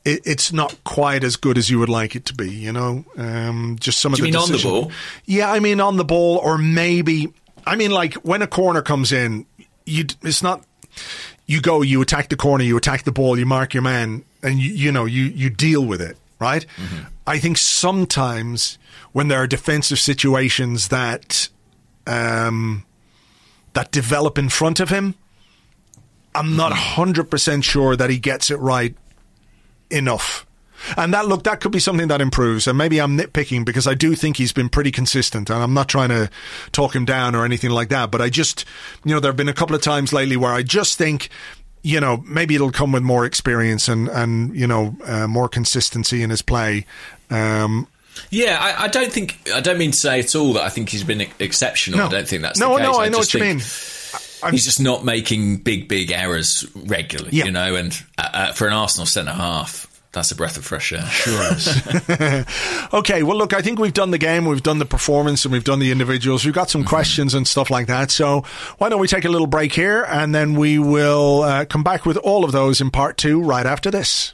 it, it's not quite as good as you would like it to be, you know? Um, just some Do of you the mean on the ball? Yeah, I mean on the ball, or maybe, I mean, like when a corner comes in, you, it's not, you go, you attack the corner, you attack the ball, you mark your man, and you, you know, you, you deal with it, right? I think sometimes when there are defensive situations that, um, that develop in front of him, I'm not 100% sure that he gets it right enough. And that look, that could be something that improves. And maybe I'm nitpicking because I do think he's been pretty consistent. And I'm not trying to talk him down or anything like that. But I just, you know, there have been a couple of times lately where I just think, you know, maybe it'll come with more experience and and you know uh, more consistency in his play. Um, Yeah, I, I don't think I don't mean to say at all that I think he's been exceptional. No. I don't think that's No, the case. no, I know just what you think mean. I'm- He's just not making big, big errors regularly, Yeah. you know. And uh, uh, for an Arsenal centre half, that's a breath of fresh air. Sure. Okay, well, look, I think we've done the game, we've done the performance, and we've done the individuals. We've got some questions and stuff like that. So why don't we take a little break here, and then we will uh, come back with all of those in part two right after this.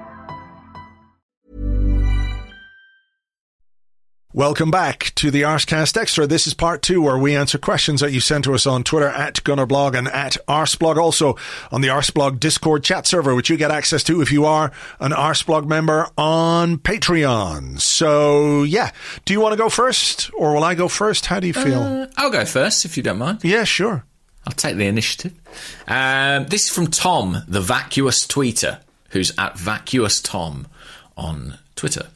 Welcome back to the Arscast Extra. This is part two where we answer questions that you sent to us on Twitter at Gunnerblog and at Arsblog. Also on the Arsblog Discord chat server, which you get access to if you are an Arsblog member on Patreon. So yeah, do you want to go first or will I go first? How do you feel? Uh, I'll go first if you don't mind. yeah, sure. I'll take the initiative. Um, this is from Tom, the vacuous tweeter, who's at vacuous Tom on Twitter.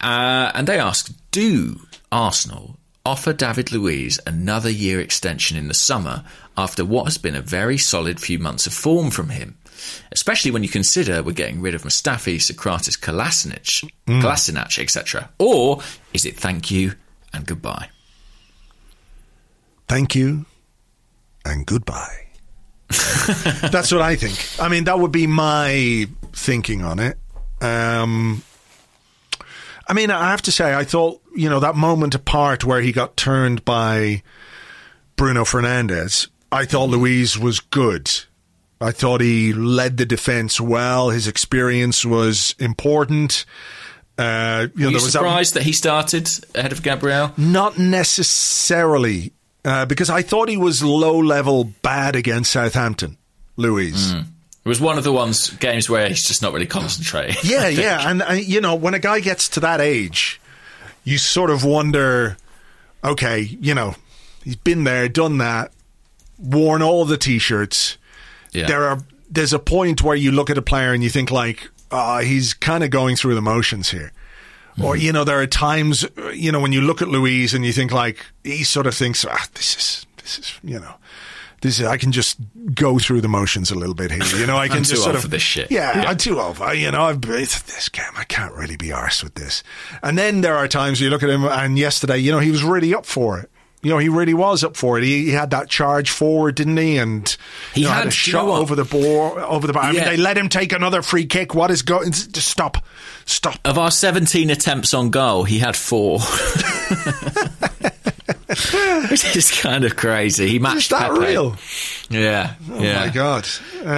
Uh, and they ask Do Arsenal offer David Luiz another year extension in the summer after what has been a very solid few months of form from him? Especially when you consider we're getting rid of Mustafi, Sokratis, Kolasinac, Kolasinac, etc. Or is it thank you and goodbye? Thank you and goodbye. That's what I think. I mean, that would be my thinking on it. Um, I mean, I have to say, I thought, you know, that moment apart where he got turned by Bruno Fernandes, I thought Luiz was good. I thought he led the defense well. His experience was important. Uh, you know, Were you there was that- surprised that he started ahead of Gabriel? not necessarily, uh, because I thought he was low level bad against Southampton, Luiz. It was one of the ones games where he's just not really concentrating. Yeah, yeah, and uh, you know when a guy gets to that age, you sort of wonder, okay, you know, he's been there, done that, worn all the t-shirts. Yeah. There are there's a point where you look at a player and you think like, ah, he's kind of going through the motions here. Or you know, there are times you know when you look at Luiz and you think like he sort of thinks, ah, this is this is you know, this is, I can just go through the motions a little bit here. You know, I can just sort of this shit. Yeah, Yeah. I'm too old. I, you know, I've it's this game. I can't really be arsed with this. And then there are times you look at him, and yesterday, you know, he was really up for it. You know, he really was up for it. He, he had that charge forward, didn't he? And He know, had- a do you shot know over the bar. Over the bar. I mean, they let him take another free kick. What is going? Just stop, stop. Of our 17 attempts on goal, he had four. Which is kind of crazy. He matched Is that Pepe. real? Yeah. Oh yeah. my god. Um,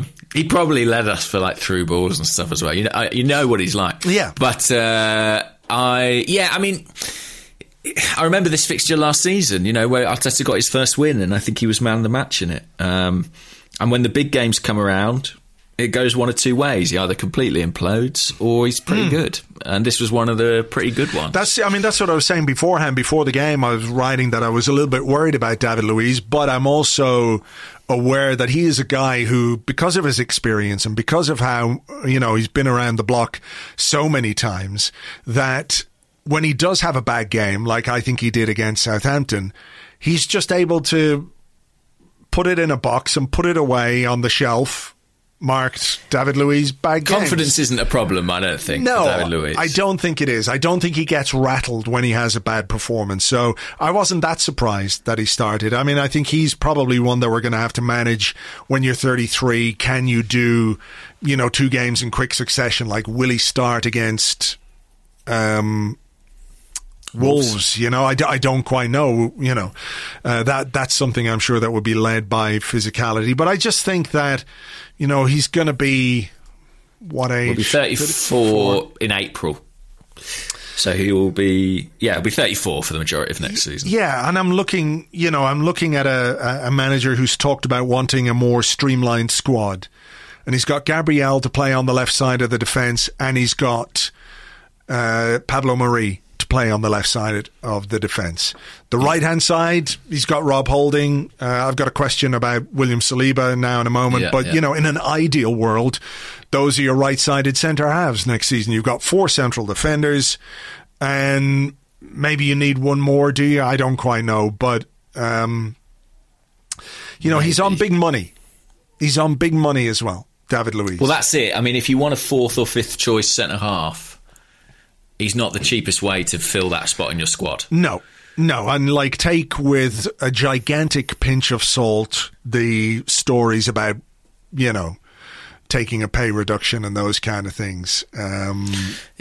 Um, he probably led us for like through balls and stuff as well. You know, I, you know what he's like. Yeah. But uh, I, yeah, I mean, I remember this fixture last season. You know, where Arteta got his first win, and I think he was man of the match in it. Um, and when the big games come around, it goes one of two ways. He either completely implodes, or he's pretty hmm. good. And this was one of the pretty good ones. That's, I mean, that's what I was saying beforehand. Before the game, I was writing that I was a little bit worried about David Luiz, but I'm also aware that he is a guy who, because of his experience and because of how, you know, he's been around the block so many times, that when he does have a bad game, like I think he did against Southampton, he's just able to put it in a box and put it away on the shelf. Marked David Luiz bad games. Confidence isn't a problem, I don't think. No, David Luiz. I don't think it is. I don't think he gets rattled when he has a bad performance. So I wasn't that surprised that he started. I mean, I think he's probably one that we're going to have to manage when you're 33. Can you do, you know, two games in quick succession? Like, will he start against, um, Wolves, you know, I, d- I don't quite know, you know, uh, that that's something I'm sure that would be led by physicality. But I just think that, you know, he's going to be what age? He'll be 34 in April. So he will be, yeah, he'll be 34 for the majority of next season. Yeah, and I'm looking, you know, I'm looking at a, a- a manager who's talked about wanting a more streamlined squad. And he's got Gabriel to play on the left side of the defence, and he's got uh, Pablo Marí to play on the left side of the defence. The right hand side, he's got Rob Holding. Uh, I've got a question about William Saliba now in a moment, Yeah, but yeah. you know, in an ideal world, those are your right sided centre halves next season. You've got four central defenders, and maybe you need one more, do you? I don't quite know, but um, you know, he's on big money. He's on big money as well, David Luiz. Well, that's it. I mean, if you want a fourth or fifth choice centre half, he's not the cheapest way to fill that spot in your squad. No, no, and like take with a gigantic pinch of salt the stories about, you know, taking a pay reduction and those kind of things. Um,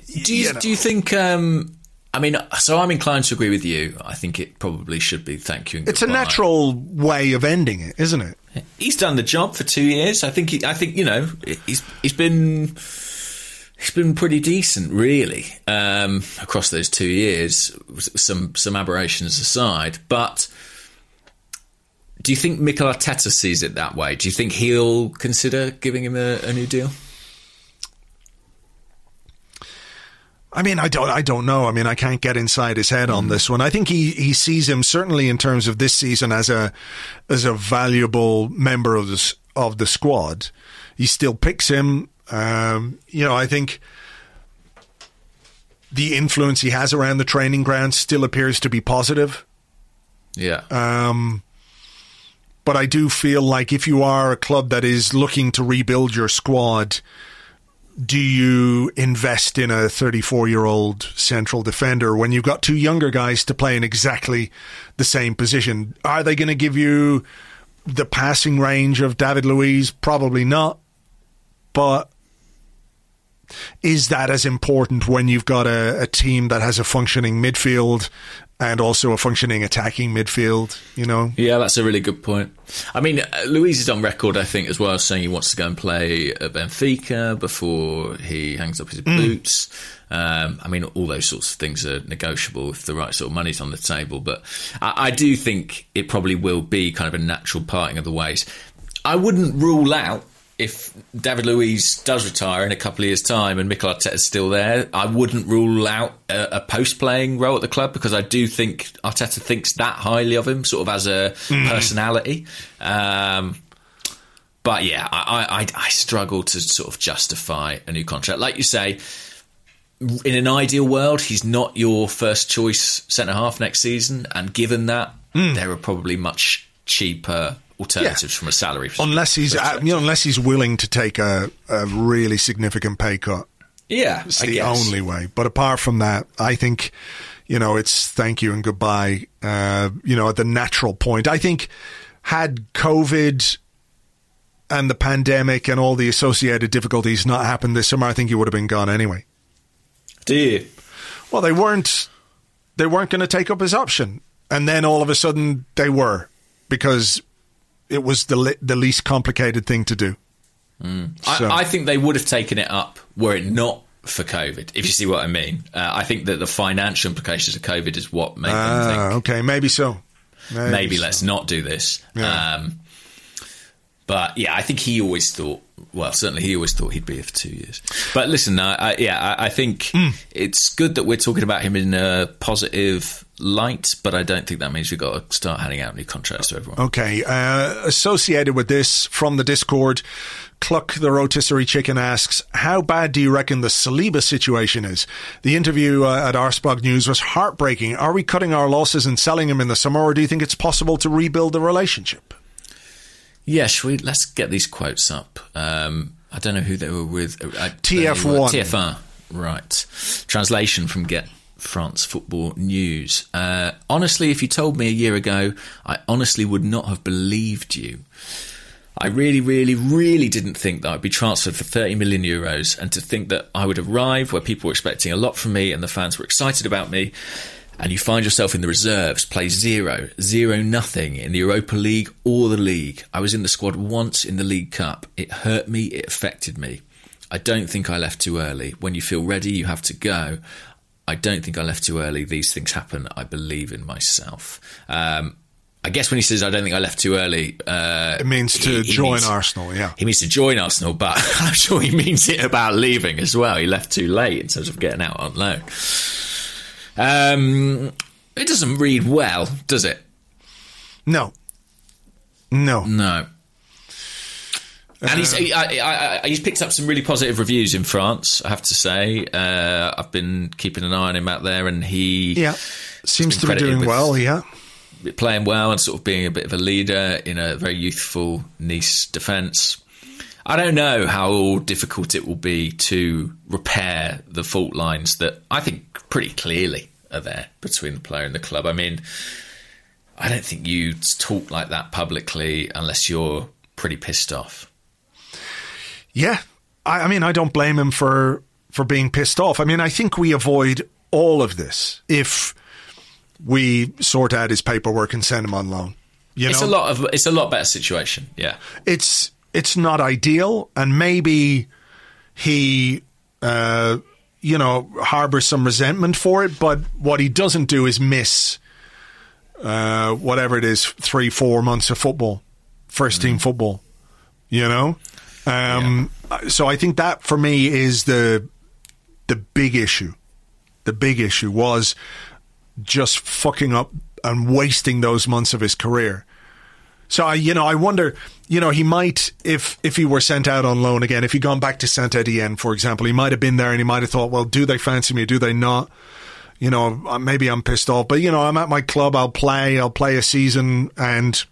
Do you, you know. do you think? Um, I mean, so I'm inclined to agree with you. I think it probably should be thank you. And it's a natural way of ending it, isn't it? He's done the job for two years. I think. He, I think you know he's he's been he's been pretty decent, really, um, across those two years. Some some aberrations aside, but. Do you think Mikel Arteta sees it that way? Do you think he'll consider giving him a, a new deal? I mean, I don't, I don't know. I mean, I can't get inside his head on this one. I think he, he sees him certainly in terms of this season as a, as a valuable member of the, of the squad. He still picks him. Um, you know, I think the influence he has around the training ground still appears to be positive. Yeah. Um, but I do feel like if you are a club that is looking to rebuild your squad, do you invest in a 34 year old central defender when you've got two younger guys to play in exactly the same position? Are they going to give you the passing range of David Luiz? Probably not. But is that as important when you've got a, a team that has a functioning midfield and also a functioning attacking midfield? You know, Yeah, that's a really good point. I mean, uh, Luiz is on record, I think, as well, saying he wants to go and play at Benfica before he hangs up his boots. Um, I mean, all those sorts of things are negotiable if the right sort of money's on the table. But I, I do think it probably will be kind of a natural parting of the ways. I wouldn't rule out if David Luiz does retire in a couple of years' time and Mikel Arteta is still there, I wouldn't rule out a, a post-playing role at the club because I do think Arteta thinks that highly of him, sort of as a personality. Um, but yeah, I, I, I- I struggle to sort of justify a new contract. Like you say, in an ideal world, he's not your first choice centre half next season, and given that, there are probably much cheaper alternatives from a salary. Unless he's uh, you know, unless he's willing to take a, a really significant pay cut. Yeah, It's I the guess. only way. But apart from that, I think, you know, it's thank you and goodbye. Uh, you know, at the natural point. I think had COVID and the pandemic and all the associated difficulties not happened this summer, I think he would have been gone anyway. Do you? Well, they weren't. They weren't going to take up his option, and then all of a sudden they were because it was the the least complicated thing to do. So- I, I think they would have taken it up were it not for COVID. If you see what I mean, uh, I think that the financial implications of COVID is what made them Ah, think okay, maybe so. Maybe, maybe so. let's not do this. Yeah. Um, but yeah, I think he always thought. Well, certainly he always thought he'd be here for two years. But listen, I, I, yeah, I, I think Hmm. it's good that we're talking about him in a positive light. But I don't think that means we've got to start handing out new contracts to everyone. Okay. Uh, associated with this from the Discord, Cluck the Rotisserie Chicken asks, How bad do you reckon the Saliba situation is? The interview uh, at Arsblog News was heartbreaking. Are we cutting our losses and selling him in the summer, or do you think it's possible to rebuild the relationship? Yeah, shall we? Let's get these quotes up. Um, I don't know who they were with. They TF1. were- TF1, right. Translation from Get French Football News. Uh, honestly, if you told me a year ago, I honestly would not have believed you. I really, really, really didn't think that I'd be transferred for 30 million euros and to think that I would arrive where people were expecting a lot from me and the fans were excited about me. And you find yourself in the reserves, play zero, zero nothing in the Europa League or the league. I was in the squad once in the League Cup. It hurt me, it affected me. I don't think I left too early. When you feel ready, you have to go. I don't think I left too early. These things happen. I believe in myself. Um, I guess when he says I don't think I left too early, uh, It means to he- he join means- Arsenal, yeah. he means to join Arsenal, but I'm sure he means it about leaving as well. He left too late in terms of getting out on loan. Um, it doesn't read well, does it? No. No. No. And he's, I, I, I, he's picked up some really positive reviews in France, I have to say. Uh, I've been keeping an eye on him out there, and he Yeah. Seems to be doing well, yeah. playing well and sort of being a bit of a leader in a very youthful Nice defence. I don't know how difficult it will be to repair the fault lines that I think pretty clearly are there between the player and the club. I mean, I don't think you talk like that publicly unless you're pretty pissed off. Yeah, I, I mean, I don't blame him for for being pissed off. I mean, I think we avoid all of this if we sort out his paperwork and send him on loan. You know? It's a lot of it's a lot better situation. Yeah. it's it's not ideal, and maybe he, uh, you know, harbors some resentment for it. But what he doesn't do is miss uh, whatever it is, three, four months of football, first team football. You know, um, so I think that for me is the the big issue. The big issue was just fucking up and wasting those months of his career. So I, you know, I wonder, you know, he might if if he were sent out on loan again, if he'd gone back to Saint Etienne, for example, he might have been there and he might have thought, well, do they fancy me? Do they not? You know, uh, maybe I'm pissed off, but you know, I'm at my club. I'll play. I'll play a season, and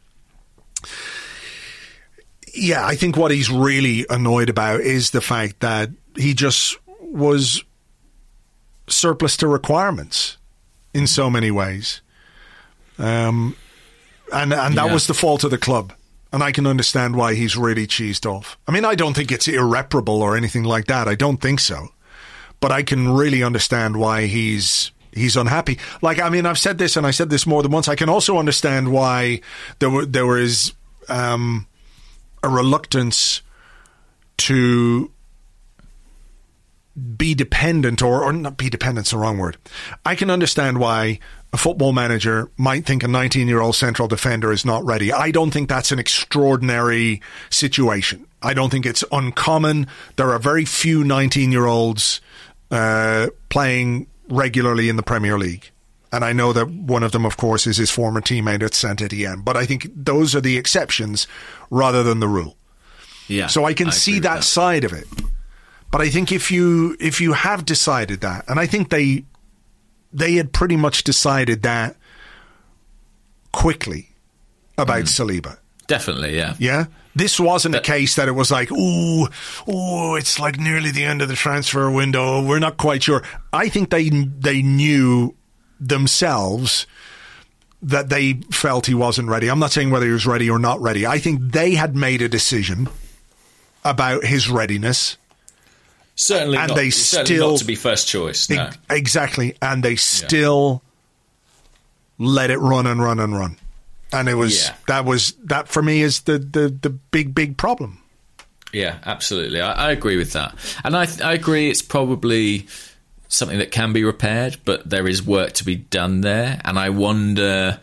yeah, I think what he's really annoyed about is the fact that he just was surplus to requirements in so many ways. Um, and and that Yeah. was the fault of the club. And I can understand why he's really cheesed off. I mean, I don't think it's irreparable or anything like that. I don't think so. But I can really understand why he's he's unhappy. Like, I mean, I've said this and I said this more than once. I can also understand why there were there was um, a reluctance to be dependent or, or not be dependent's the wrong word. I can understand why a football manager might think a 19 year old central defender is not ready. I don't think that's an extraordinary situation. I don't think it's uncommon. There are very few 19 year olds uh, playing regularly in the Premier League. And I know that one of them, of course, is his former teammate at Saint Etienne. But I think those are the exceptions rather than the rule. Yeah. So I can agree see with that, side of it. But I think if you if you have decided that, and I think they they had pretty much decided that quickly, about hmm. Saliba. Definitely, yeah. Yeah. This wasn't a case that it was like, ooh, ooh, it's like nearly the end of the transfer window. We're not quite sure. I think they they knew themselves that they felt he wasn't ready. I'm not saying whether he was ready or not ready. I think they had made a decision about his readiness. Certainly, And not, they still- not to be first choice. No. Exactly. And they still let it run and run and run. And it was Yeah. that was that for me is the the the big big problem. Yeah, absolutely. I, I agree with that, and I, I agree it's probably something that can be repaired, but there is work to be done there, and I wonder.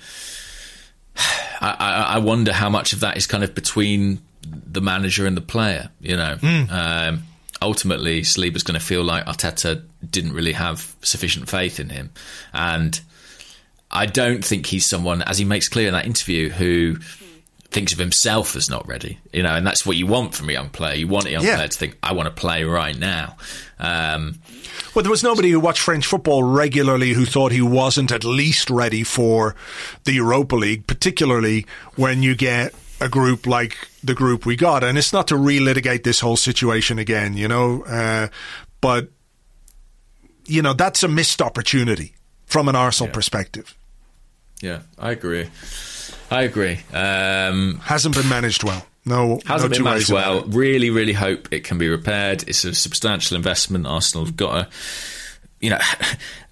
I, I, I wonder how much of that is kind of between the manager and the player. You know, um, ultimately, Saliba's going to feel like Arteta didn't really have sufficient faith in him, and I don't think he's someone, as he makes clear in that interview, who thinks of himself as not ready. You know, and that's what you want from a young player. You want a young Yeah. player to think, "I want to play right now." Um, Well, there was nobody who watched French football regularly who thought he wasn't at least ready for the Europa League, particularly when you get a group like the group we got. And it's not to relitigate this whole situation again, you know, uh, but, you know, that's a missed opportunity from an Arsenal perspective. yeah, I agree. I agree. Um, Hasn't been managed well. No, hasn't no been managed well. Really, really hope it can be repaired. It's a substantial investment. Arsenal have got to, you know,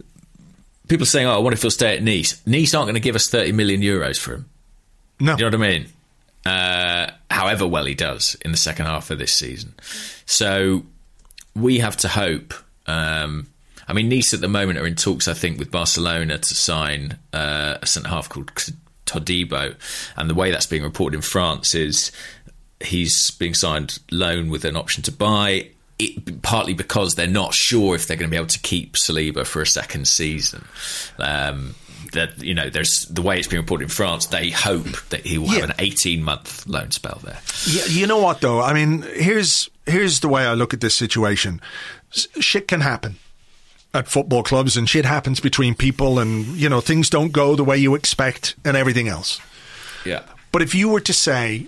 people are saying, "Oh, I wonder if he'll stay at Nice." Nice aren't going to give us thirty million euros for him. No. You know what I mean? Uh, however well he does in the second half of this season. So we have to hope. Um, I mean, Nice at the moment are in talks, I think, with Barcelona to sign uh, a centre half called Todibo. And the way that's being reported in France is he's being signed loan with an option to buy. It, partly because they're not sure if they're going to be able to keep Saliba for a second season. Um, that you know, there's the way it's being reported in France. They hope that he will Yeah. have an 18 month loan spell there. Yeah, you know what though? I mean, here's here's the way I look at this situation. Shit can happen at football clubs, and shit happens between people, and you know things don't go the way you expect, and everything else. Yeah, But if you were to say,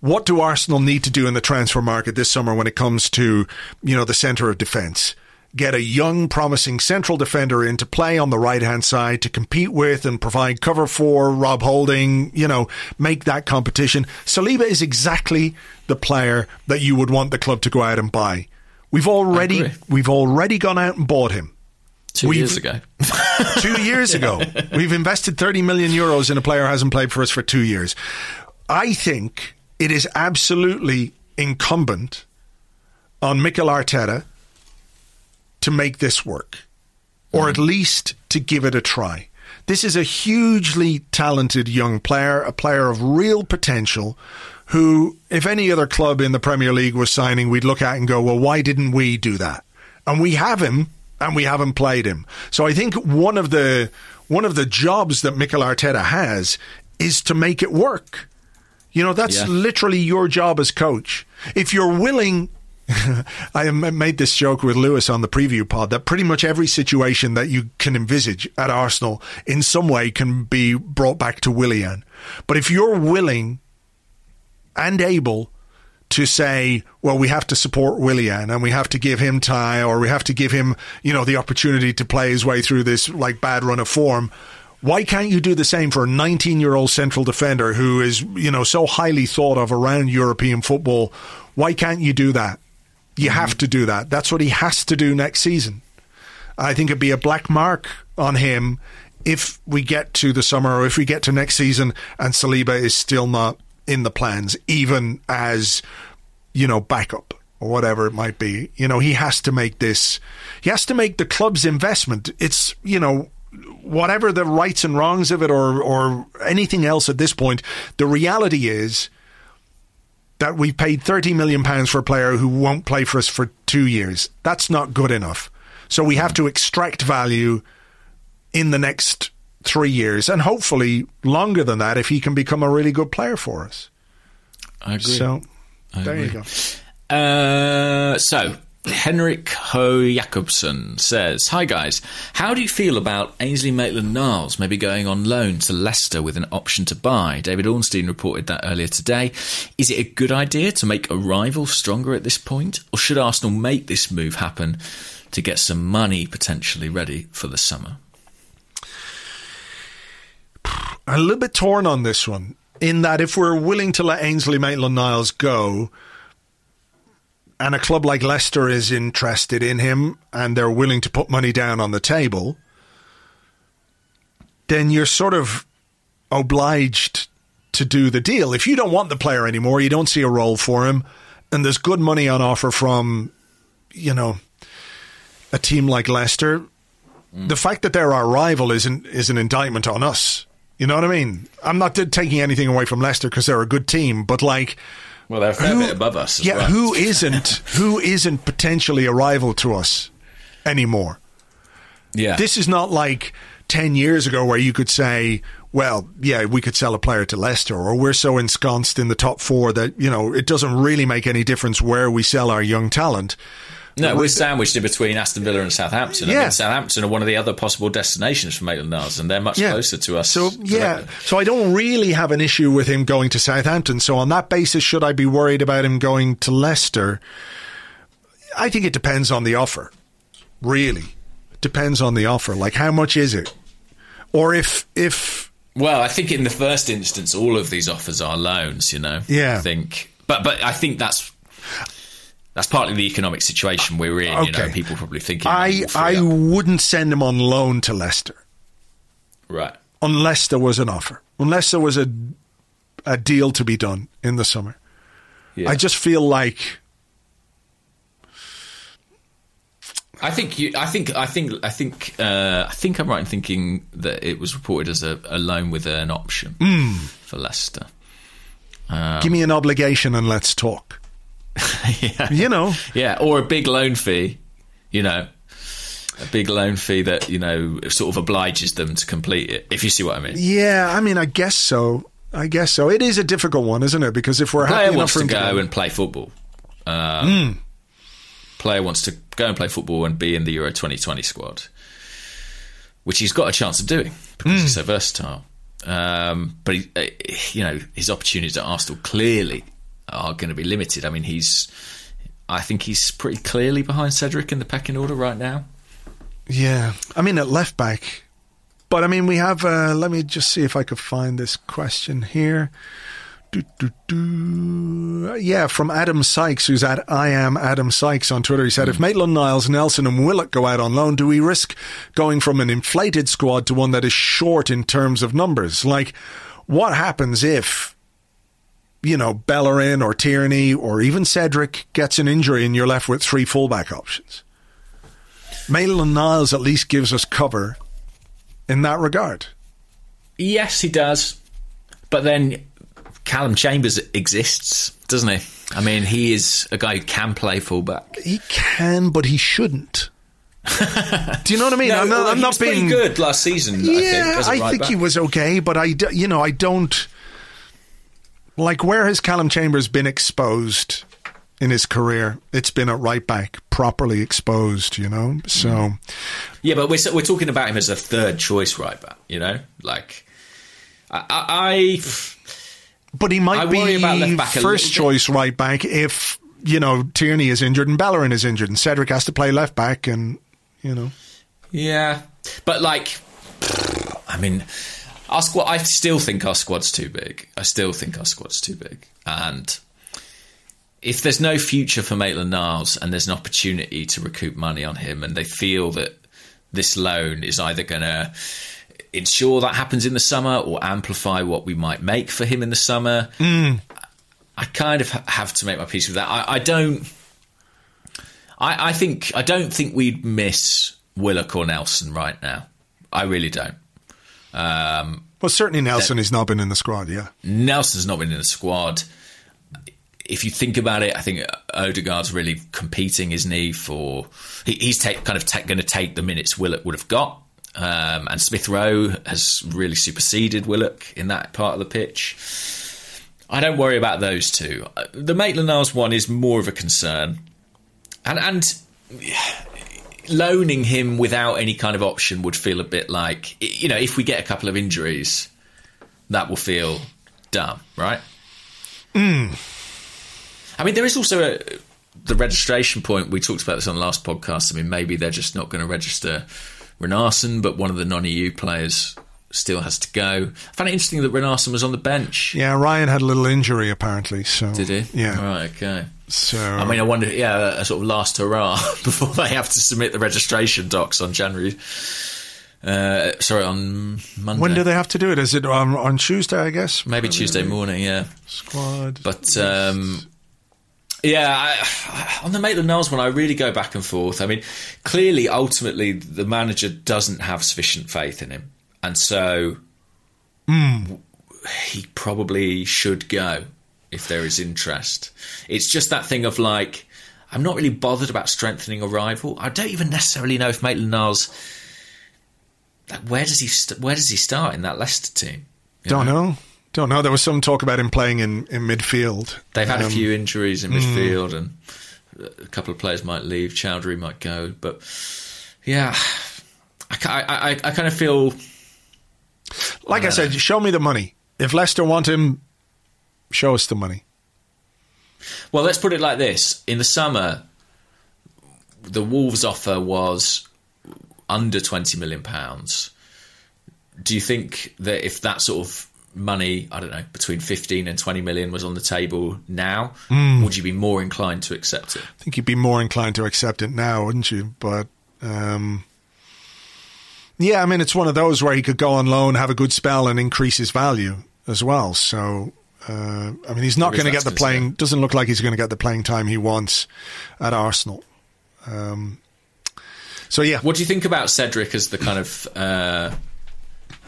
what do Arsenal need to do in the transfer market this summer when it comes to, you know, the centre of defence? Get a young, promising central defender in to play on the right hand side to compete with and provide cover for Rob Holding, you know, make that competition. Saliba is exactly the player that you would want the club to go out and buy. We've already we've already gone out and bought him 2 We've- years ago. two years ago. We've invested 30 million euros in a player who hasn't played for us for two years. I think it is absolutely incumbent on Mikel Arteta to make this work, or at least to give it a try. This is a hugely talented young player, a player of real potential. Who, if any other club in the Premier League was signing, we'd look at and go, well, why didn't we do that? And we have him, and we haven't played him. So I think one of the one of the jobs that Mikel Arteta has is to make it work. You know, that's Yeah. literally your job as coach. If you're willing, I made this joke with Lewis on the preview pod that pretty much every situation that you can envisage at Arsenal in some way can be brought back to Willian. But if you're willing and able to say, well, we have to support Willian and we have to give him time or we have to give him, you know, the opportunity to play his way through this like bad run of form. Why can't you do the same for a 19 year old central defender who is, you know, so highly thought of around European football? Why can't you do that? You have mm-hmm. to do that. That's what he has to do next season. I think it'd be a black mark on him if we get to the summer or if we get to next season and Saliba is still not in the plans, even as, you know, backup or whatever it might be. You know, he has to make this, he has to make the club's investment. It's, you know, whatever the rights and wrongs of it or, or anything else at this point, the reality is that we paid 30 million pounds for a player who won't play for us for two years. That's not good enough. So we have to extract value in the next three years and hopefully longer than that if he can become a really good player for us. I agree. So I there you go. Uh, so Henrik Ho Jakobsen says, Hi guys, how do you feel about Ainsley Maitland Niles maybe going on loan to Leicester with an option to buy? David Ornstein reported that earlier today. Is it a good idea to make a rival stronger at this point, or should Arsenal make this move happen to get some money potentially ready for the summer? a little bit torn on this one, in that if we're willing to let Ainsley Maitland Niles go, and a club like Leicester is interested in him and they're willing to put money down on the table, then you're sort of obliged to do the deal. If you don't want the player anymore, you don't see a role for him, and there's good money on offer from, you know, a team like Leicester, mm. the fact that they're our rival isn't is an indictment on us. You know what I mean? I'm not taking anything away from Leicester because they're a good team, but like well, they're a fair who, bit above us. yeah, well. who isn't who isn't potentially a rival to us anymore? Yeah, this is not like ten years ago where you could say, "Well, yeah, we could sell a player to Leicester," or "We're so ensconced in the top four that you know it doesn't really make any difference where we sell our young talent." No, we're sandwiched in between Aston Villa and Southampton. Yeah. I mean, Southampton are one of the other possible destinations for Maitland Niles, and they're much yeah. closer to us. So, yeah. So I don't really have an issue with him going to Southampton. So on that basis, should I be worried about him going to Leicester? I think it depends on the offer. Really. It depends on the offer. Like, how much is it? Or if, if. Well, I think in the first instance, all of these offers are loans, you know? Yeah. I think. But, but I think that's that's partly the economic situation we're in. Okay. You know, people probably thinking. I I up. wouldn't send him on loan to Leicester, right? Unless there was an offer, unless there was a a deal to be done in the summer. Yeah. I just feel like. I think you. I think. I think. I think. Uh, I think I'm right in thinking that it was reported as a, a loan with an option mm. for Leicester. Um, Give me an obligation and let's talk. yeah. You know. Yeah, or a big loan fee, you know. A big loan fee that, you know, sort of obliges them to complete it, if you see what I mean. Yeah, I mean, I guess so. I guess so. It is a difficult one, isn't it? Because if we're player happy wants to go to and play football. Um, mm. Player wants to go and play football and be in the Euro 2020 squad, which he's got a chance of doing because mm. he's so versatile. Um, but he, uh, you know his opportunities at Arsenal clearly are going to be limited. I mean, he's, I think he's pretty clearly behind Cedric in the pecking order right now. Yeah, I mean at left back, but I mean we have. Uh, let me just see if I could find this question here. Do, do, do. Yeah, from Adam Sykes, who's at I am Adam Sykes on Twitter. He said, if Maitland Niles, Nelson, and Willock go out on loan, do we risk going from an inflated squad to one that is short in terms of numbers? Like, what happens if you know, Bellerin or Tierney or even Cedric gets an injury and you're left with three fullback options. Maitland Niles at least gives us cover in that regard. Yes, he does. But then Callum Chambers exists, doesn't he? I mean, he is a guy who can play fullback. He can, but he shouldn't. Do you know what I mean? no, I'm not, I'm not being good last season. Yeah, I think, I think he was okay, but I, you know, I don't. Like, where has Callum Chambers been exposed in his career? It's been at right back, properly exposed, you know? So. Mm-hmm. Yeah, but we're, we're talking about him as a third choice right back, you know? Like, I. I but he might be first choice right back if, you know, Tierney is injured and Bellerin is injured and Cedric has to play left back and, you know. Yeah. But, like, I mean our squad. I still think our squad's too big. I still think our squad's too big. And if there's no future for Maitland Niles and there's an opportunity to recoup money on him, and they feel that this loan is either going to ensure that happens in the summer or amplify what we might make for him in the summer, mm. I kind of have to make my peace with that. I, I don't. I, I think I don't think we'd miss Willock or Nelson right now. I really don't. Um, well, certainly Nelson has not been in the squad. Yeah, Nelson's not been in the squad. If you think about it, I think Odegaard's really competing, isn't he? For he, he's take, kind of going to take the minutes Willock would have got, um, and Smith Rowe has really superseded Willock in that part of the pitch. I don't worry about those two. The Maitland Niles one is more of a concern. and and loaning him without any kind of option would feel a bit like you know if we get a couple of injuries, that will feel dumb, right? Hmm. I mean, there is also a, the registration point. We talked about this on the last podcast. I mean, maybe they're just not going to register Runarsson, but one of the non-EU players still has to go. I found it interesting that Runarsson was on the bench. Yeah, Ryan had a little injury apparently. So Did he? Yeah. Right. Okay. So I mean, I wonder. Yeah, a sort of last hurrah before they have to submit the registration docs on January. Uh, sorry, on Monday. when do they have to do it? Is it on, on Tuesday? I guess Maybe Tuesday morning. Yeah. Squad. But um, yeah, I, on the Maitland Niles one, I really go back and forth. I mean, clearly, ultimately, the manager doesn't have sufficient faith in him, and so he probably should go if there is interest. It's just that thing of like, I'm not really bothered about strengthening a rival. I don't even necessarily know if Maitland Niles. Like, where does he st- where does he start in that Leicester team? You Don't know. Don't know. There was some talk about him playing in, in midfield. They've had a Um, few injuries in midfield, and a couple of players might leave. Choudhury might go, but yeah, I, I, I, I kind of feel Like I said, show me the money. If Leicester want him, show us the money. well. Let's put it like this: in the summer, the Wolves' offer was under twenty million pounds. Do you think that if that sort of money, I don't know, between fifteen and twenty million was on the table now, Hmm. would you be more inclined to accept it? I think you'd be more inclined to accept it now, wouldn't you? But um, yeah, I mean, it's one of those where he could go on loan, have a good spell, and increase his value as well. So, uh, I mean, he's not going to get the playing. Doesn't look like he's going to get the playing time he wants at Arsenal. Um, so yeah, What do you think about Cedric as the kind of uh,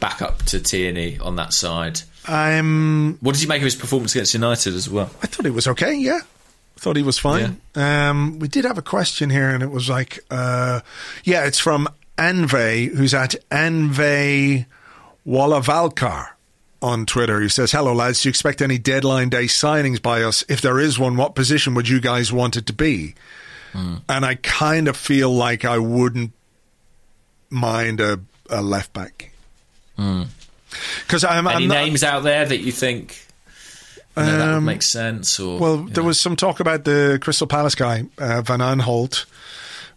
backup to Tierney on that side? I'm. What did you make of his performance against United as well? I thought he was okay. Yeah, I thought he was fine. Um, we did have a question here, and it was like, uh, yeah, it's from Anve, who's at Anve Wallavalkar on Twitter. He says, "Hello lads, do you expect any deadline day signings by us? If there is one, what position would you guys want it to be?" And I kind of feel like I wouldn't mind a, a left back because I'm, Any I'm not, names out there that you think you know, that would make sense? Or Um, Well, there know, was some talk about the Crystal Palace guy, uh, Van Aanholt.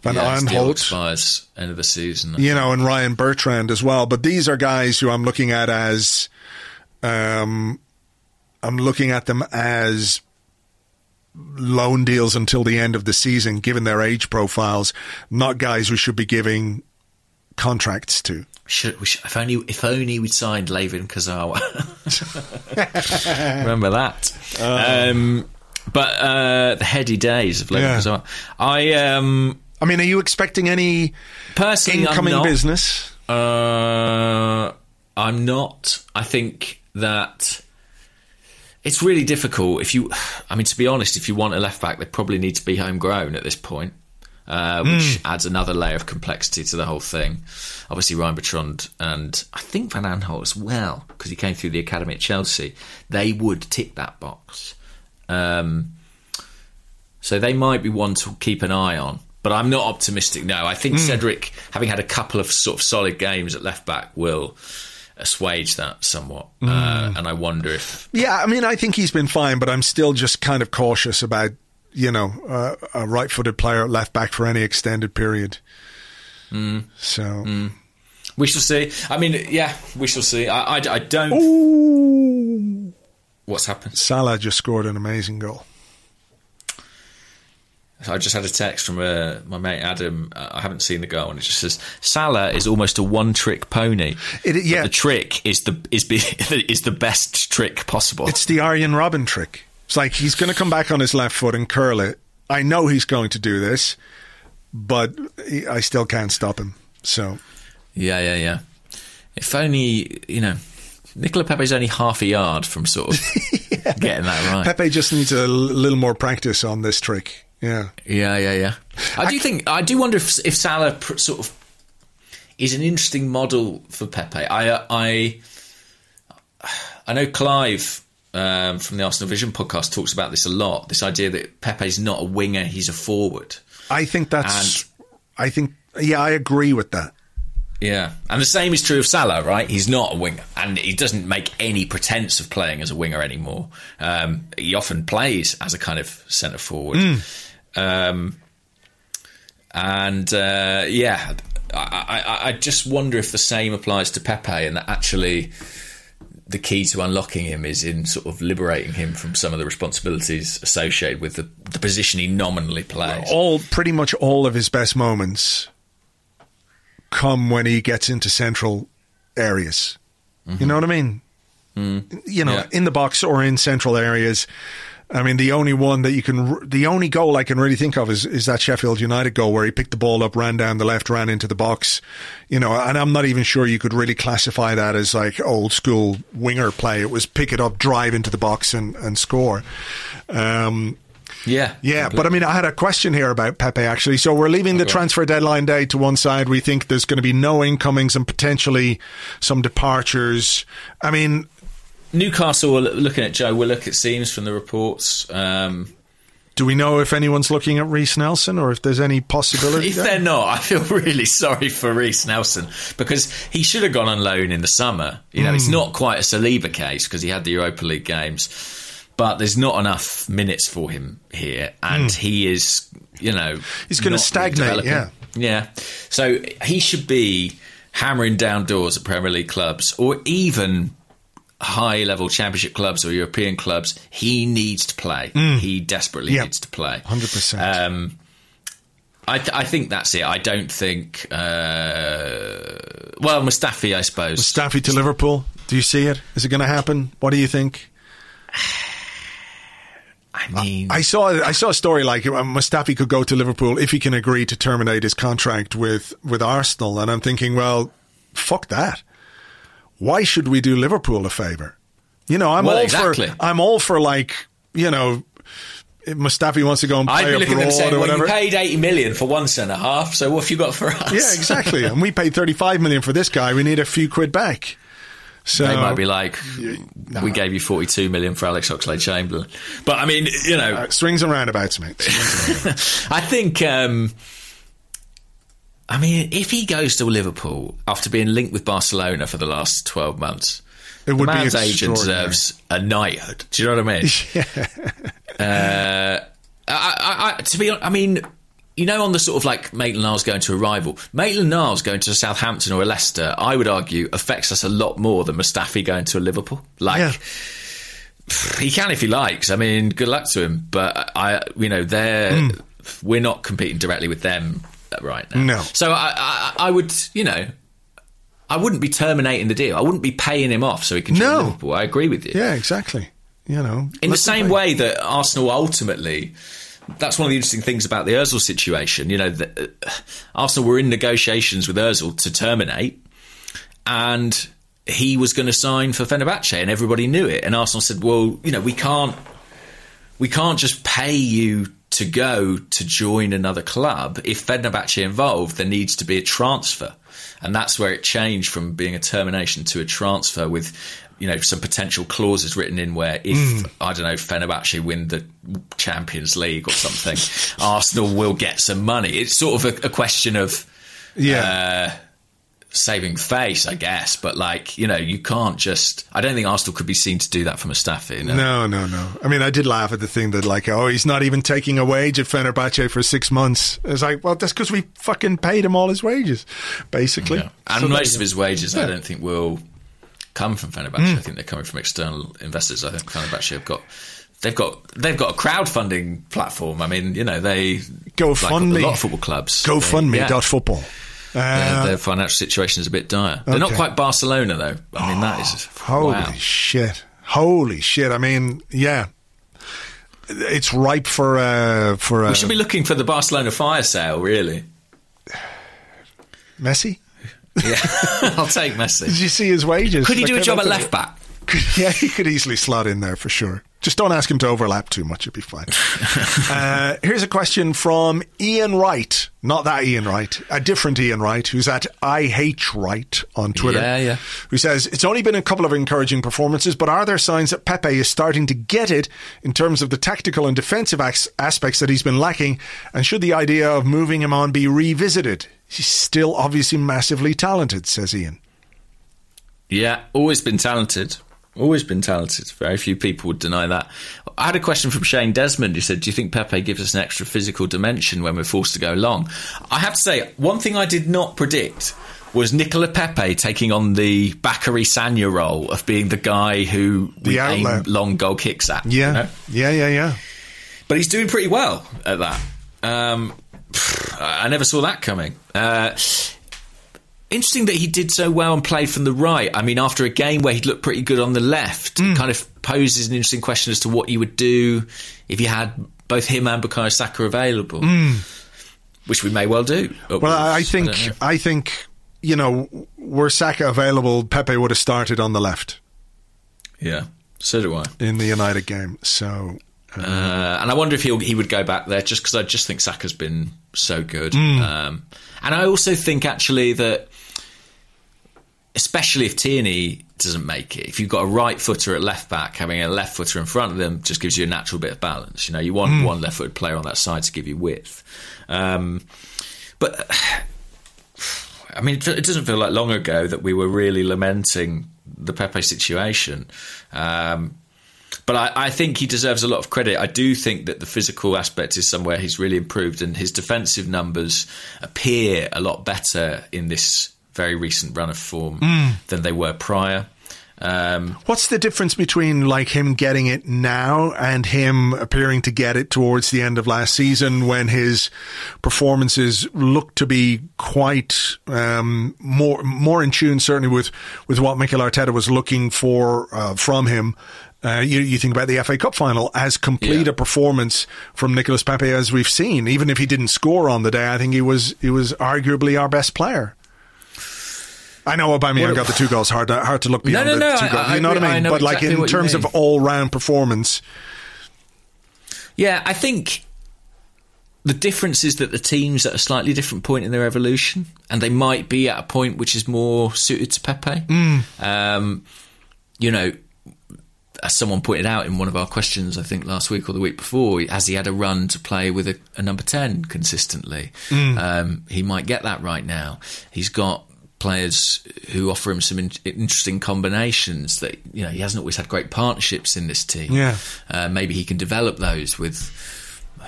Van yeah, his deal Aanholt, expires end of the season. you know, and Ryan Bertrand as well. But these are guys who I'm looking at as, um, I'm looking at them as loan deals until the end of the season, given their age profiles, not guys we should be giving contracts to. Should, we should, if only if only we'd signed Layvin Kurzawa. Remember that. um, but uh, the heady days of Layvin Yeah. Kurzawa. I um, I mean, are you expecting any personally incoming business? Uh, I'm not. I think that it's really difficult. If you, I mean, to be honest, if you want a left back, they probably need to be homegrown at this point, uh, which adds another layer of complexity to the whole thing. Obviously, Ryan Bertrand and I think Van Aanholt as well, because he came through the academy at Chelsea. They would tick that box. Um, so they might be one to keep an eye on. But I'm not optimistic. No, I think Cedric, having had a couple of sort of solid games at left back, will assuage that somewhat. Uh, and I wonder if Yeah, I mean, I think he's been fine, but I'm still just kind of cautious about, you know, uh, a right footed player at left back for any extended period. So, we shall see. I mean, yeah, we shall see. I, I, I don't. Ooh. What's happened? Salah just scored an amazing goal. I just had a text from uh, my mate Adam. Uh, I haven't seen the goal, and it just says Salah is almost a one-trick pony. It- yeah. the trick is the is be, is the best trick possible. It's the Arjen Robben trick. It's like he's going to come back on his left foot and curl it. I know he's going to do this, but he- I still can't stop him. So, Yeah, yeah, yeah. If only you know, Nicola Pepe's only half a yard from sort of getting that right. Pepe just needs a l- little more practice on this trick. Yeah. Yeah, yeah, yeah. I do think I do wonder if if Salah pr- sort of is an interesting model for Pepe. I uh, I I know Clive um, from the Arsenal Vision podcast talks about this a lot. This idea that Pepe's not a winger; he's a forward. I think that's. I think yeah, I agree with that. Yeah, and the same is true of Salah, right? He's not a winger, and he doesn't make any pretense of playing as a winger anymore. Um, he often plays as a kind of centre forward. Um, and uh, yeah, I, I, I just wonder if the same applies to Pepe, and that actually the key to unlocking him is in sort of liberating him from some of the responsibilities associated with the, the position he nominally plays. All pretty much all of his best moments come when he gets into central areas. You know what I mean? You know, Yeah. in the box or in central areas. I mean, the only one that you can, the only goal I can really think of is, is that Sheffield United goal where he picked the ball up, ran down the left, ran into the box. You know, and I'm not even sure you could really classify that as like old school winger play. It was pick it up, drive into the box and, and score. Um, Yeah, yeah, but I mean, I had a question here about Pepe actually. So we're leaving the transfer deadline day to one side. We think there's going to be no incomings and potentially some departures. I mean, Newcastle are looking at Joe Willock. It seems from the reports. Um, do we know if anyone's looking at Reiss Nelson or if there's any possibility? If there? they're not, I feel really sorry for Reiss Nelson because he should have gone on loan in the summer. You know, Hmm. it's not quite a Saliba case because he had the Europa League games, but there's not enough minutes for him here, and he is, you know, Hmm. He's gonna stagnate, developing. yeah. yeah. So he should be hammering down doors at Premier League clubs or even high level championship clubs or European clubs. He needs to play. He desperately. Yeah. needs to play. 100%. Um, I, th- I think that's it. I don't think. Uh, well, Mustafi, I suppose. Staffy to Liverpool. Do you see it? Is it going to happen? What do you think? I mean, I saw I saw a story like uh, Mustafi could go to Liverpool if he can agree to terminate his contract with with Arsenal, and I'm thinking, well, fuck that. Why should we do Liverpool a favor? You know, I'm Well, all exactly. for I'm all for like you know, if Mustafi wants to go and I'd play be looking at them abroad saying, or well, you whatever. paid 80 million for one centre half, so what have you got for us? yeah, exactly. and we paid 35 million for this guy. We need a few quid back. So They might be like, we gave you 42 million for Alex Oxlade Chamberlain. But I mean, you know, uh, swings and roundabouts, mate. Swings and roundabouts. I think. Um, I mean, if he goes to Liverpool after being linked with Barcelona for the last 12 months, It would the be man's agent deserves a knighthood. Do you know what I mean? uh, I, I, I, to be honest, I mean, you know, on the sort of like Maitland Niles going to a rival, Maitland Niles going to Southampton or a Leicester, I would argue affects us a lot more than Mustafi going to a Liverpool. Like, Yeah. he can if he likes. I mean, good luck to him. But I, you know, they're we're not competing directly with them right now. No. So I, I, I would, you know, I wouldn't be terminating the deal. I wouldn't be paying him off so he can No. Liverpool. I agree with you. Yeah, exactly. You know, In the same play. way that Arsenal ultimately. That's one of the interesting things about the Özil situation. You know, the, uh, Arsenal were in negotiations with Özil to terminate, and he was going to sign for Fenerbahce, and everybody knew it. And Arsenal said, "Well, you know, we can't, we can't just pay you to go to join another club. If Fenerbahce involved, there needs to be a transfer." And that's where it changed from being a termination to a transfer with, you know, some potential clauses written in where if I don't know Fenerbahce win the Champions League or something, Arsenal will get some money. It's sort of a, a question of Yeah. uh, saving face, I guess. But like, you know, you can't just. I don't think Arsenal could be seen to do that from a Mustafi. You know? No, no, no. I mean, I did laugh at the thing that, like, oh, he's not even taking a wage at Fenerbahce for six months. It's like, well, that's because we fucking paid him all his wages, basically. Yeah. And So most of his wages, I don't think will come from Fenerbahce. Hmm. I think they're coming from external investors. I think Fenerbahce have got. They've got they've got a crowdfunding platform. I mean, you know, they Go like fund a lot of football clubs. Go fund me yeah. dot football. Their, Uh, their financial situation is a bit dire. They're not quite Barcelona though. I mean, that is holy wow. shit. Holy shit. I mean, yeah. It's ripe for, uh, for, uh, We should be looking for the Barcelona fire sale, really. Messi. Yeah, I'll take Messi. Did you see his wages? Could he Like, do a job at left back? think- Yeah, he could easily slot in there for sure. Just don't ask him to overlap too much; it'll be fine. uh, here's a question from Ian Wright, not that Ian Wright, a different Ian Wright, who's at IH Wright on Twitter. Yeah, yeah. Who says it's only been a couple of encouraging performances, but are there signs that Pepe is starting to get it in terms of the tactical and defensive as- aspects that he's been lacking? And should the idea of moving him on be revisited? He's still obviously massively talented, says Ian. Yeah, always been talented. Always been talented. Very few people would deny that. I had a question from Shane Desmond who said, Do you think Pepe gives us an extra physical dimension when we're forced to go long? I have to say, one thing I did not predict was Nicola Pepe taking on the Bakary Sagna role of being the guy who The we aim long goal kicks at. Yeah, you know? yeah, yeah, yeah. But he's doing pretty well at that. Um, I never saw that coming. Uh, interesting that he did so well and played from the right. I mean, after a game where he'd looked pretty good on the left, Hmm. it kind of poses an interesting question as to what you would do if you had both him and Bukayo Saka available, which we may well do. Well, I I think, don't. I think, you know, were Saka available, Pepe would have started on the left yeah, so do I. in the United game. So, Uh, and I wonder if he he would go back there just because I just think Saka's been so good. Hmm. Um, and I also think actually that, especially if Tierney doesn't make it, if you've got a right footer at left back, having a left footer in front of them just gives you a natural bit of balance. You know, you want Hmm. one left footed player on that side to give you width. Um, but I mean, it it doesn't feel like long ago that we were really lamenting the Pepe situation. Um, but I, I think he deserves a lot of credit. I do think that the physical aspect is somewhere he's really improved, and his defensive numbers appear a lot better in this very recent run of form than they were prior. Um, what's the difference between like him getting it now and him appearing to get it towards the end of last season when his performances looked to be quite um, more more in tune, certainly with with what Mikel Arteta was looking for uh, from him. Uh, you, you think about the FA Cup final as complete Yeah. a performance from Nicolas Pepe as we've seen. Even if he didn't score on the day, I think he was he was arguably our best player. I know Aubameyang got the two goals. Hard to, hard to look No, beyond no, the two I- goals. You know what. I I mean? know but like in terms of all round performance, yeah, I think the difference is that the teams at a slightly different point in their evolution, and they might be at a point which is more suited to Pepe. Um, you know, as someone pointed out in one of our questions, I think last week or the week before, has he had a run to play with a, a number 10 consistently? Um, he might get that right now. He's got players who offer him some in- interesting combinations that, you know, he hasn't always had great partnerships in this team. Yeah. Uh, maybe he can develop those with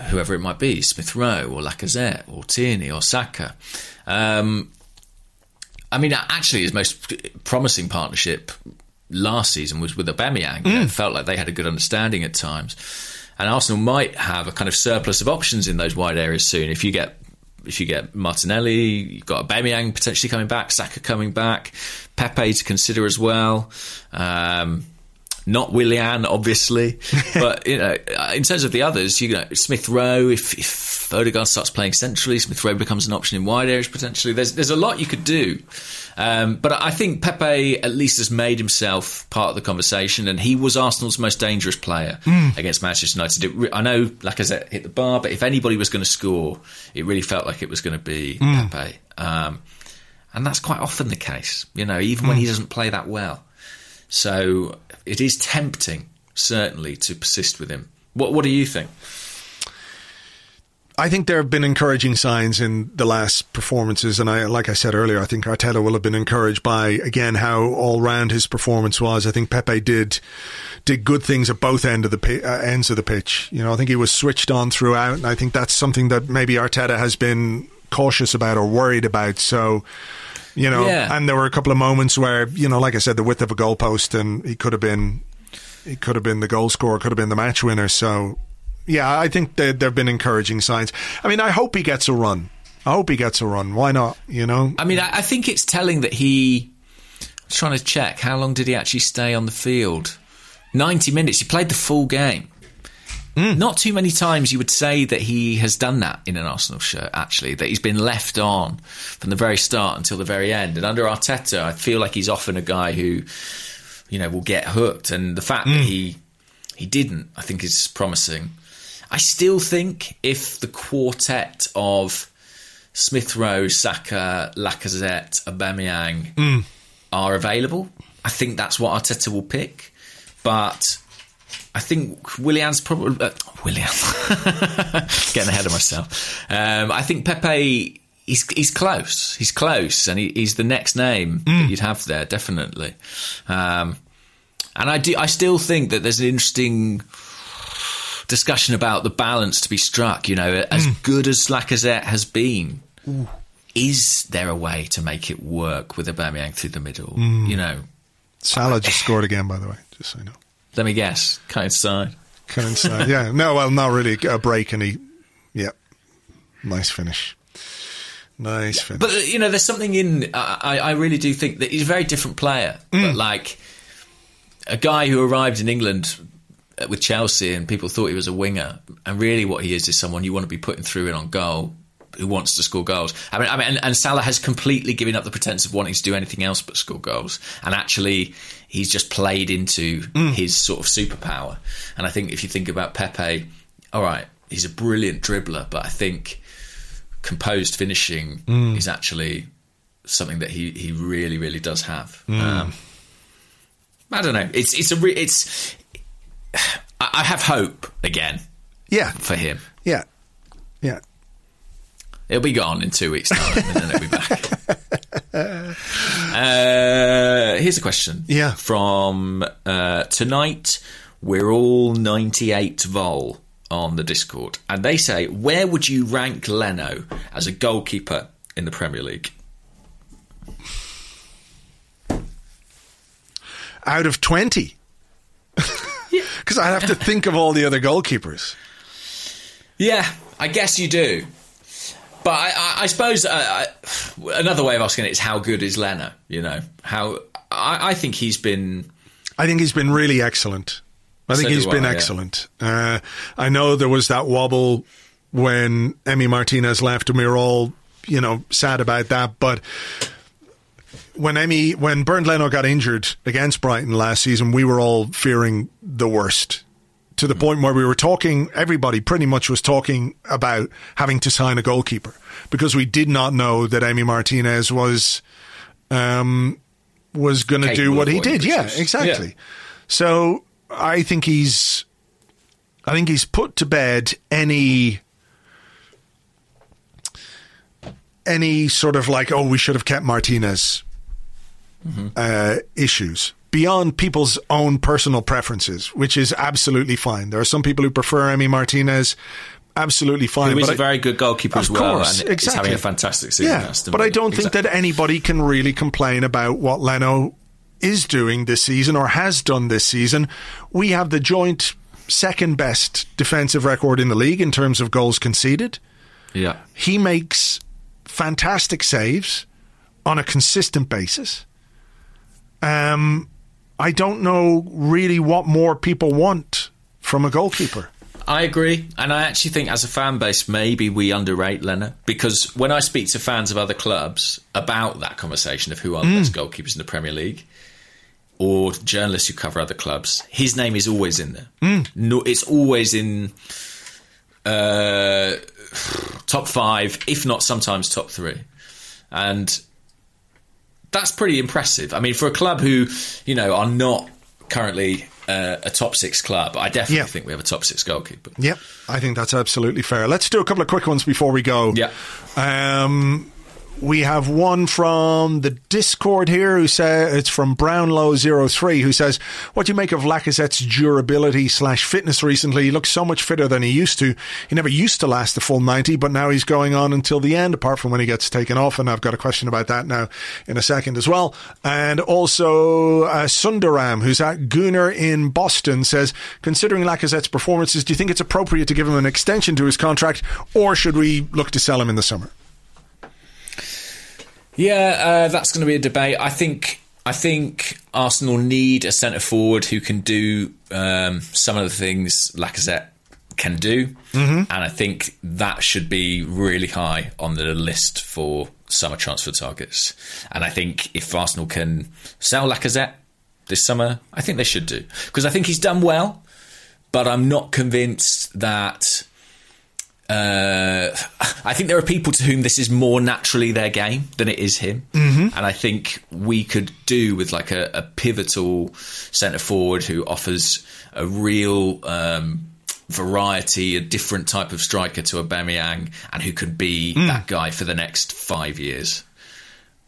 whoever it might be, Smith Rowe or Lacazette or Tierney or Saka. Um, I mean, actually, his most promising partnership last season was with Aubameyang. You know, It felt like they had a good understanding at times, and Arsenal might have a kind of surplus of options in those wide areas soon. If you get if you get Martinelli, you've got Aubameyang potentially coming back, Saka coming back, Pepe to consider as well. Um, not Willian, obviously, but you know, in terms of the others, you know, Smith Rowe. If, if Odegaard starts playing centrally, Smith Rowe becomes an option in wide areas potentially. There's there's a lot you could do, um, but I think Pepe at least has made himself part of the conversation, and he was Arsenal's most dangerous player against Manchester United. It, I know Lacazette hit the bar, but if anybody was going to score, it really felt like it was going to be Pepe, um, and that's quite often the case. You know, even when he doesn't play that well. So it is tempting, certainly, to persist with him. What What do you think? I think there have been encouraging signs in the last performances, and I, like I said earlier, I think Arteta will have been encouraged by again how all round his performance was. I think Pepe did did good things at both end of the uh, ends of the pitch. You know, I think he was switched on throughout, and I think that's something that maybe Arteta has been cautious about or worried about. So. You know, Yeah. and there were a couple of moments where, you know, like I said, the width of a goalpost, and he could have been, he could have been the goal scorer, could have been the match winner. So, yeah, I think there have been encouraging signs. I mean, I hope he gets a run. I hope he gets a run. Why not? You know, I mean, I, I think it's telling that he. I was trying to check how long did he actually stay on the field? Ninety minutes. He played the full game. Mm. Not too many times you would say that he has done that in an Arsenal shirt, actually, that he's been left on from the very start until the very end. And under Arteta, I feel like he's often a guy who, you know, will get hooked. And the fact that mm. he he didn't. I think is promising. I still think if the quartet of Smith Rowe, Saka, Lacazette, Aubameyang mm. are available, I think that's what Arteta will pick. But I think Willian's probably uh, Willian. Getting ahead of myself. Um, I think Pepe. He's he's close. He's close, and he, he's the next name that you'd have there definitely. Um, and I do. I still think that there's an interesting discussion about the balance to be struck. You know, as good as Lacazette has been, is there a way to make it work with Aubameyang through the middle? You know, Salah just scored again, by the way, just so you know. Let me guess, cut inside. Cut inside. yeah. No, well, not really. A break, and he, yeah. Nice finish. Nice finish. But you know, there's something in. I, I really do think that he's a very different player. But like a guy who arrived in England uh, with Chelsea, and people thought he was a winger, and really what he is is someone you want to be putting through in on goal. Who wants to score goals? I mean, I mean, and, and Salah has completely given up the pretense of wanting to do anything else but score goals, and actually, he's just played into mm. his sort of superpower. And I think if you think about Pepe, all right, he's a brilliant dribbler, but I think composed finishing mm. is actually something that he, he really really does have. Mm. Um, I don't know. It's it's a re- it's. I I have hope again yeah. for him. Yeah. Yeah. It'll be gone in two weeks' time, and then it'll be back. uh, here's a question. Yeah. From uh, tonight, we're all 98 vol on the Discord, and they say, where would you rank Leno as a goalkeeper in the Premier League? Out of 20. Because I have to think of all the other goalkeepers. Yeah, I guess you do. But I, I, I suppose uh, another way of asking it is how good is Leno? You know, how I, I think he's been. I think he's been really excellent. I think So he's been I, yeah. excellent. Uh, I know there was that wobble when Emi Martinez left, and we were all, you know, sad about that. But when Emi, when Bernd Leno got injured against Brighton last season, we were all fearing the worst. To the point where we were talking, everybody pretty much was talking about having to sign a goalkeeper because we did not know that Emi Martinez was um, was going to do what he did. Yeah, exactly. Yeah. So I think he's, I think he's put to bed any, any sort of like, oh, we should have kept Martinez uh, issues beyond people's own personal preferences, which is absolutely fine. There are some people who prefer Emi Martinez. Absolutely fine. Who is but a I- very good goalkeeper as of well, course, and exactly. having a fantastic season. Yeah, but I don't think that anybody can really complain about what Leno is doing this season or has done this season. We have the joint second best defensive record in the league in terms of goals conceded. Yeah. He makes fantastic saves on a consistent basis. Um, I don't know really what more people want from a goalkeeper. I agree, and I actually think as a fan base, maybe we underrate Leno because when I speak to fans of other clubs about that conversation of who are the best goalkeepers in the Premier League, or journalists who cover other clubs, his name is always in there. No, it's always in uh, top five, if not sometimes top three, and that's pretty impressive. I mean, for a club who you know are not currently uh, a top six club, I definitely Yeah. think we have a top six goalkeeper. Yep, I think that's absolutely fair. Let's do a couple of quick ones before we go. Yeah. Um, we have one from the Discord here who says it's from Brownlow03 who says, What do you make of Lacazette's durability slash fitness recently? He looks so much fitter than he used to. He never used to last the full 90, but now he's going on until the end, apart from when he gets taken off. And I've got a question about that now in a second as well. And also, uh, Sundaram, who's at Gunner in Boston, says, Considering Lacazette's performances, do you think it's appropriate to give him an extension to his contract, or should we look to sell him in the summer? Yeah, uh, that's going to be a debate. I think I think Arsenal need a centre forward who can do um, some of the things Lacazette can do, mm-hmm. and I think that should be really high on the list for summer transfer targets. And I think if Arsenal can sell Lacazette this summer, I think they should do because I think he's done well. but I'm not convinced that. Uh, I think there are people to whom this is more naturally their game than it is him, mm-hmm. and I think we could do with like a, a pivotal centre forward who offers a real um, variety, a different type of striker to a Aubameyang, and who could be mm. that guy for the next five years.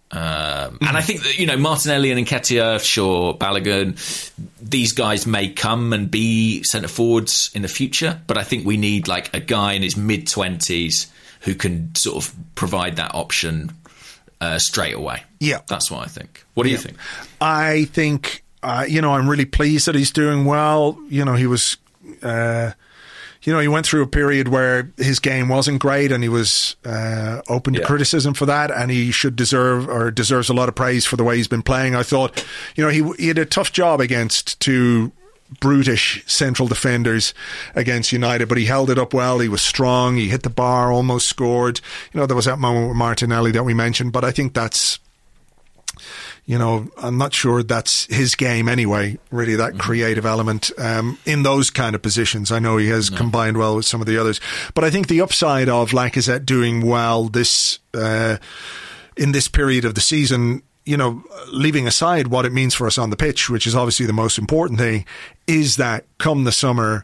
Um. And I think that, you know, Martinelli and Nketiah, sure, Balogun, these guys may come and be centre forwards in the future, but I think we need like a guy in his mid 20s who can sort of provide that option uh, straight away. Yeah. That's what I think. What do yeah. you think? I think, uh, you know, I'm really pleased that he's doing well. You know, he was. Uh, you know, he went through a period where his game wasn't great and he was uh, open to yeah. criticism for that, and he should deserve or deserves a lot of praise for the way he's been playing. I thought, you know, he, he had a tough job against two brutish central defenders against United, but he held it up well. He was strong. He hit the bar, almost scored. You know, there was that moment with Martinelli that we mentioned, but I think that's you know, I'm not sure that's his game anyway, really, that mm-hmm. creative element um, in those kind of positions. I know he has no. combined well with some of the others. But I think the upside of Lacazette doing well this uh, in this period of the season, you know, leaving aside what it means for us on the pitch, which is obviously the most important thing, is that come the summer,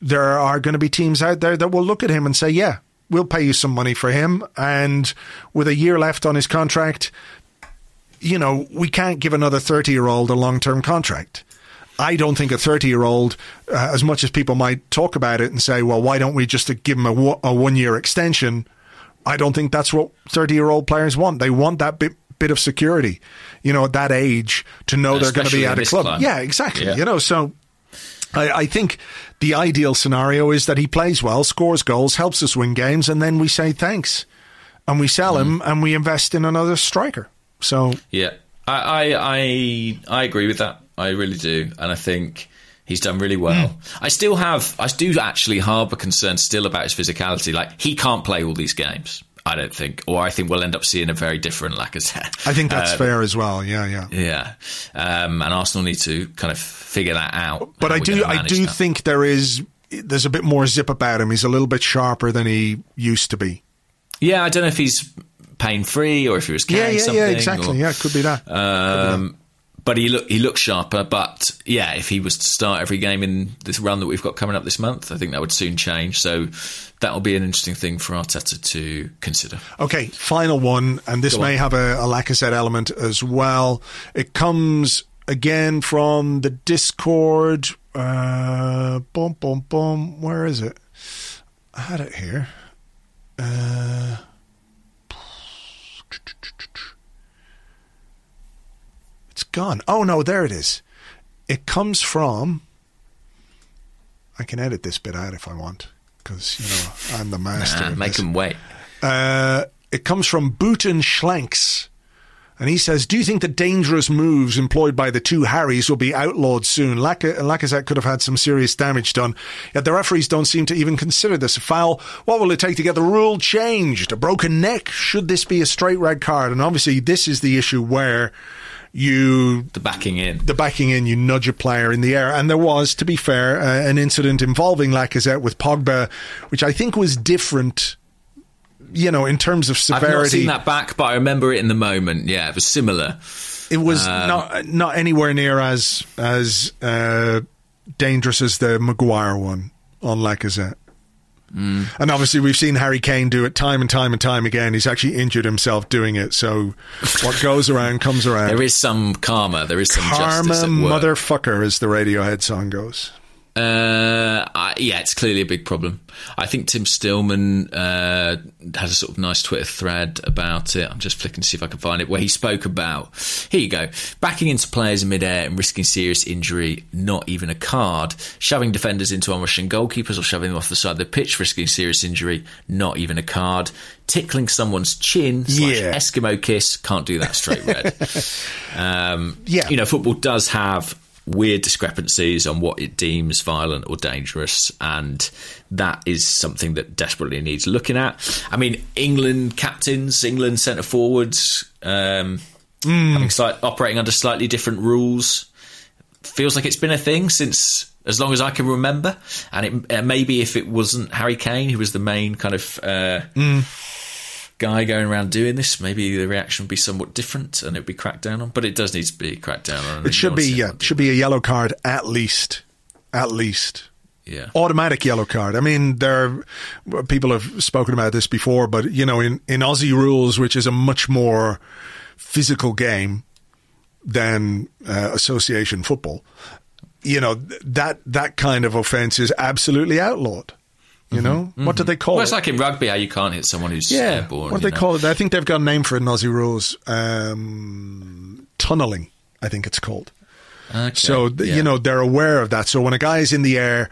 there are going to be teams out there that will look at him and say, yeah, we'll pay you some money for him. And with a year left on his contract, you know, we can't give another 30 year old a long term contract. I don't think a 30 year old, uh, as much as people might talk about it and say, well, why don't we just give him a, a one year extension? I don't think that's what 30 year old players want. They want that bit, bit of security, you know, at that age to know they're going to be at a club. Yeah, exactly. Yeah. You know, so I, I, think the ideal scenario is that he plays well, scores goals, helps us win games, and then we say thanks. And we sell mm. him and we invest in another striker. So yeah, I, I I I agree with that. I really do, and I think he's done really well. Mm. I still have, I do actually harbour concerns still about his physicality. Like he can't play all these games. I don't think, or I think we'll end up seeing a very different Lacazette. I think that's um, fair as well. Yeah, yeah, yeah. Um, and Arsenal need to kind of figure that out. But I do, I do that. think there is there's a bit more zip about him. He's a little bit sharper than he used to be. Yeah, I don't know if he's pain free or if he was carrying yeah, yeah, something. Yeah, exactly. Or, yeah, could be that. Um, but he look he looks sharper. But yeah, if he was to start every game in this run that we've got coming up this month, I think that would soon change. So that will be an interesting thing for Arteta to consider. Okay, final one, and this Go may on. have a, a Lacazette element as well. It comes again from the Discord. Uh, boom, boom, boom. Where is it? I had it here. Uh, it's gone. Oh no, there it is. It comes from. I can edit this bit out if I want, because you know I'm the master. Nah, make them wait. Uh, it comes from Booten Schlanks. And he says, Do you think the dangerous moves employed by the two Harrys will be outlawed soon? Lac- Lacazette could have had some serious damage done, yet the referees don't seem to even consider this a foul. What will it take to get the rule changed? A broken neck? Should this be a straight red card? And obviously, this is the issue where you the backing in the backing in you nudge a player in the air and there was to be fair uh, an incident involving Lacazette with Pogba which I think was different you know, in terms of severity. I've not seen that back, but I remember it in the moment. Yeah, it was similar. It was um, not not anywhere near as as uh, dangerous as the Maguire one on Lacazette. Mm. And obviously, we've seen Harry Kane do it time and time and time again. He's actually injured himself doing it. So, what goes around comes around. there is some karma. There is some karma, motherfucker, as the Radiohead song goes. Uh, I, yeah, it's clearly a big problem. I think Tim Stillman uh, has a sort of nice Twitter thread about it. I'm just flicking to see if I can find it, where he spoke about here you go backing into players in midair and risking serious injury, not even a card, shoving defenders into onrushing goalkeepers or shoving them off the side of the pitch, risking serious injury, not even a card, tickling someone's chin slash yeah. Eskimo kiss, can't do that straight red. um, yeah, you know, football does have weird discrepancies on what it deems violent or dangerous, and that is something that desperately needs looking at. I mean, England captains, England centre forwards, um, mm. having slight, operating under slightly different rules. feels like it's been a thing since as long as I can remember. And it, uh, maybe if it wasn't Harry Kane who was the main kind of uh, mm. Guy going around doing this, maybe the reaction would be somewhat different and it would be cracked down on. But it does need to be cracked down on. It should be yeah, it should be a yellow card at least, at least. Yeah. Automatic yellow card. I mean, there are, people have spoken about this before, but you know, in, in Aussie rules, which is a much more physical game than uh, association football, you know that that kind of offence is absolutely outlawed. You mm-hmm, know mm-hmm. what do they call well, it? It's like in rugby, how you can't hit someone who's yeah. airborne. What do they know? call it? I think they've got a name for it in Aussie rules. Um, tunneling, I think it's called. Okay. So yeah. you know they're aware of that. So when a guy is in the air,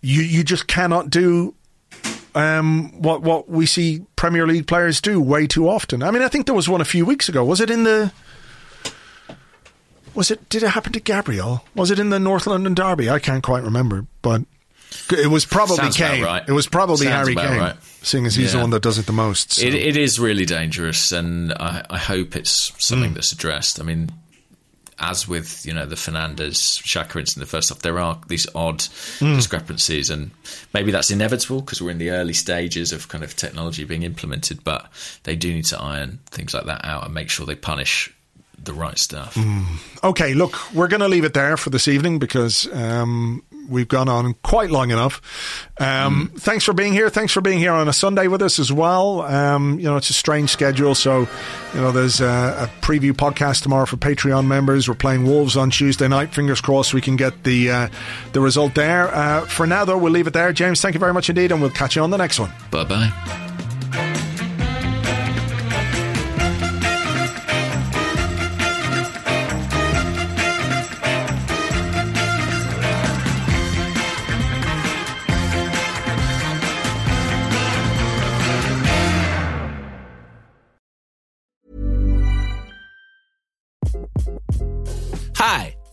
you you just cannot do um, what what we see Premier League players do way too often. I mean, I think there was one a few weeks ago. Was it in the? Was it? Did it happen to Gabriel? Was it in the North London Derby? I can't quite remember, but it was probably Sounds Kane. Right. It was probably Sounds Harry Kane, right. seeing as he's Yeah. the one that does it the most. so. It, it is really dangerous, and I, I hope it's something Hmm. that's addressed. I mean, as with you know the Fernandes Xhaka incident in the first half, there are these odd Hmm. discrepancies, and maybe that's inevitable because we're in the early stages of kind of technology being implemented. But they do need to iron things like that out and make sure they punish the right stuff. Okay, look, we're going to leave it there for this evening because um, we've gone on quite long enough. Um, Thanks for being here. Thanks for being here on a Sunday with us as well. Um, you know, it's a strange schedule, so you know, there's a, a preview podcast tomorrow for Patreon members. We're playing Wolves on Tuesday night. Fingers crossed we can get the uh, the result there. Uh, for now, though, we'll leave it there. James, thank you very much indeed, and we'll catch you on the next one. Bye bye.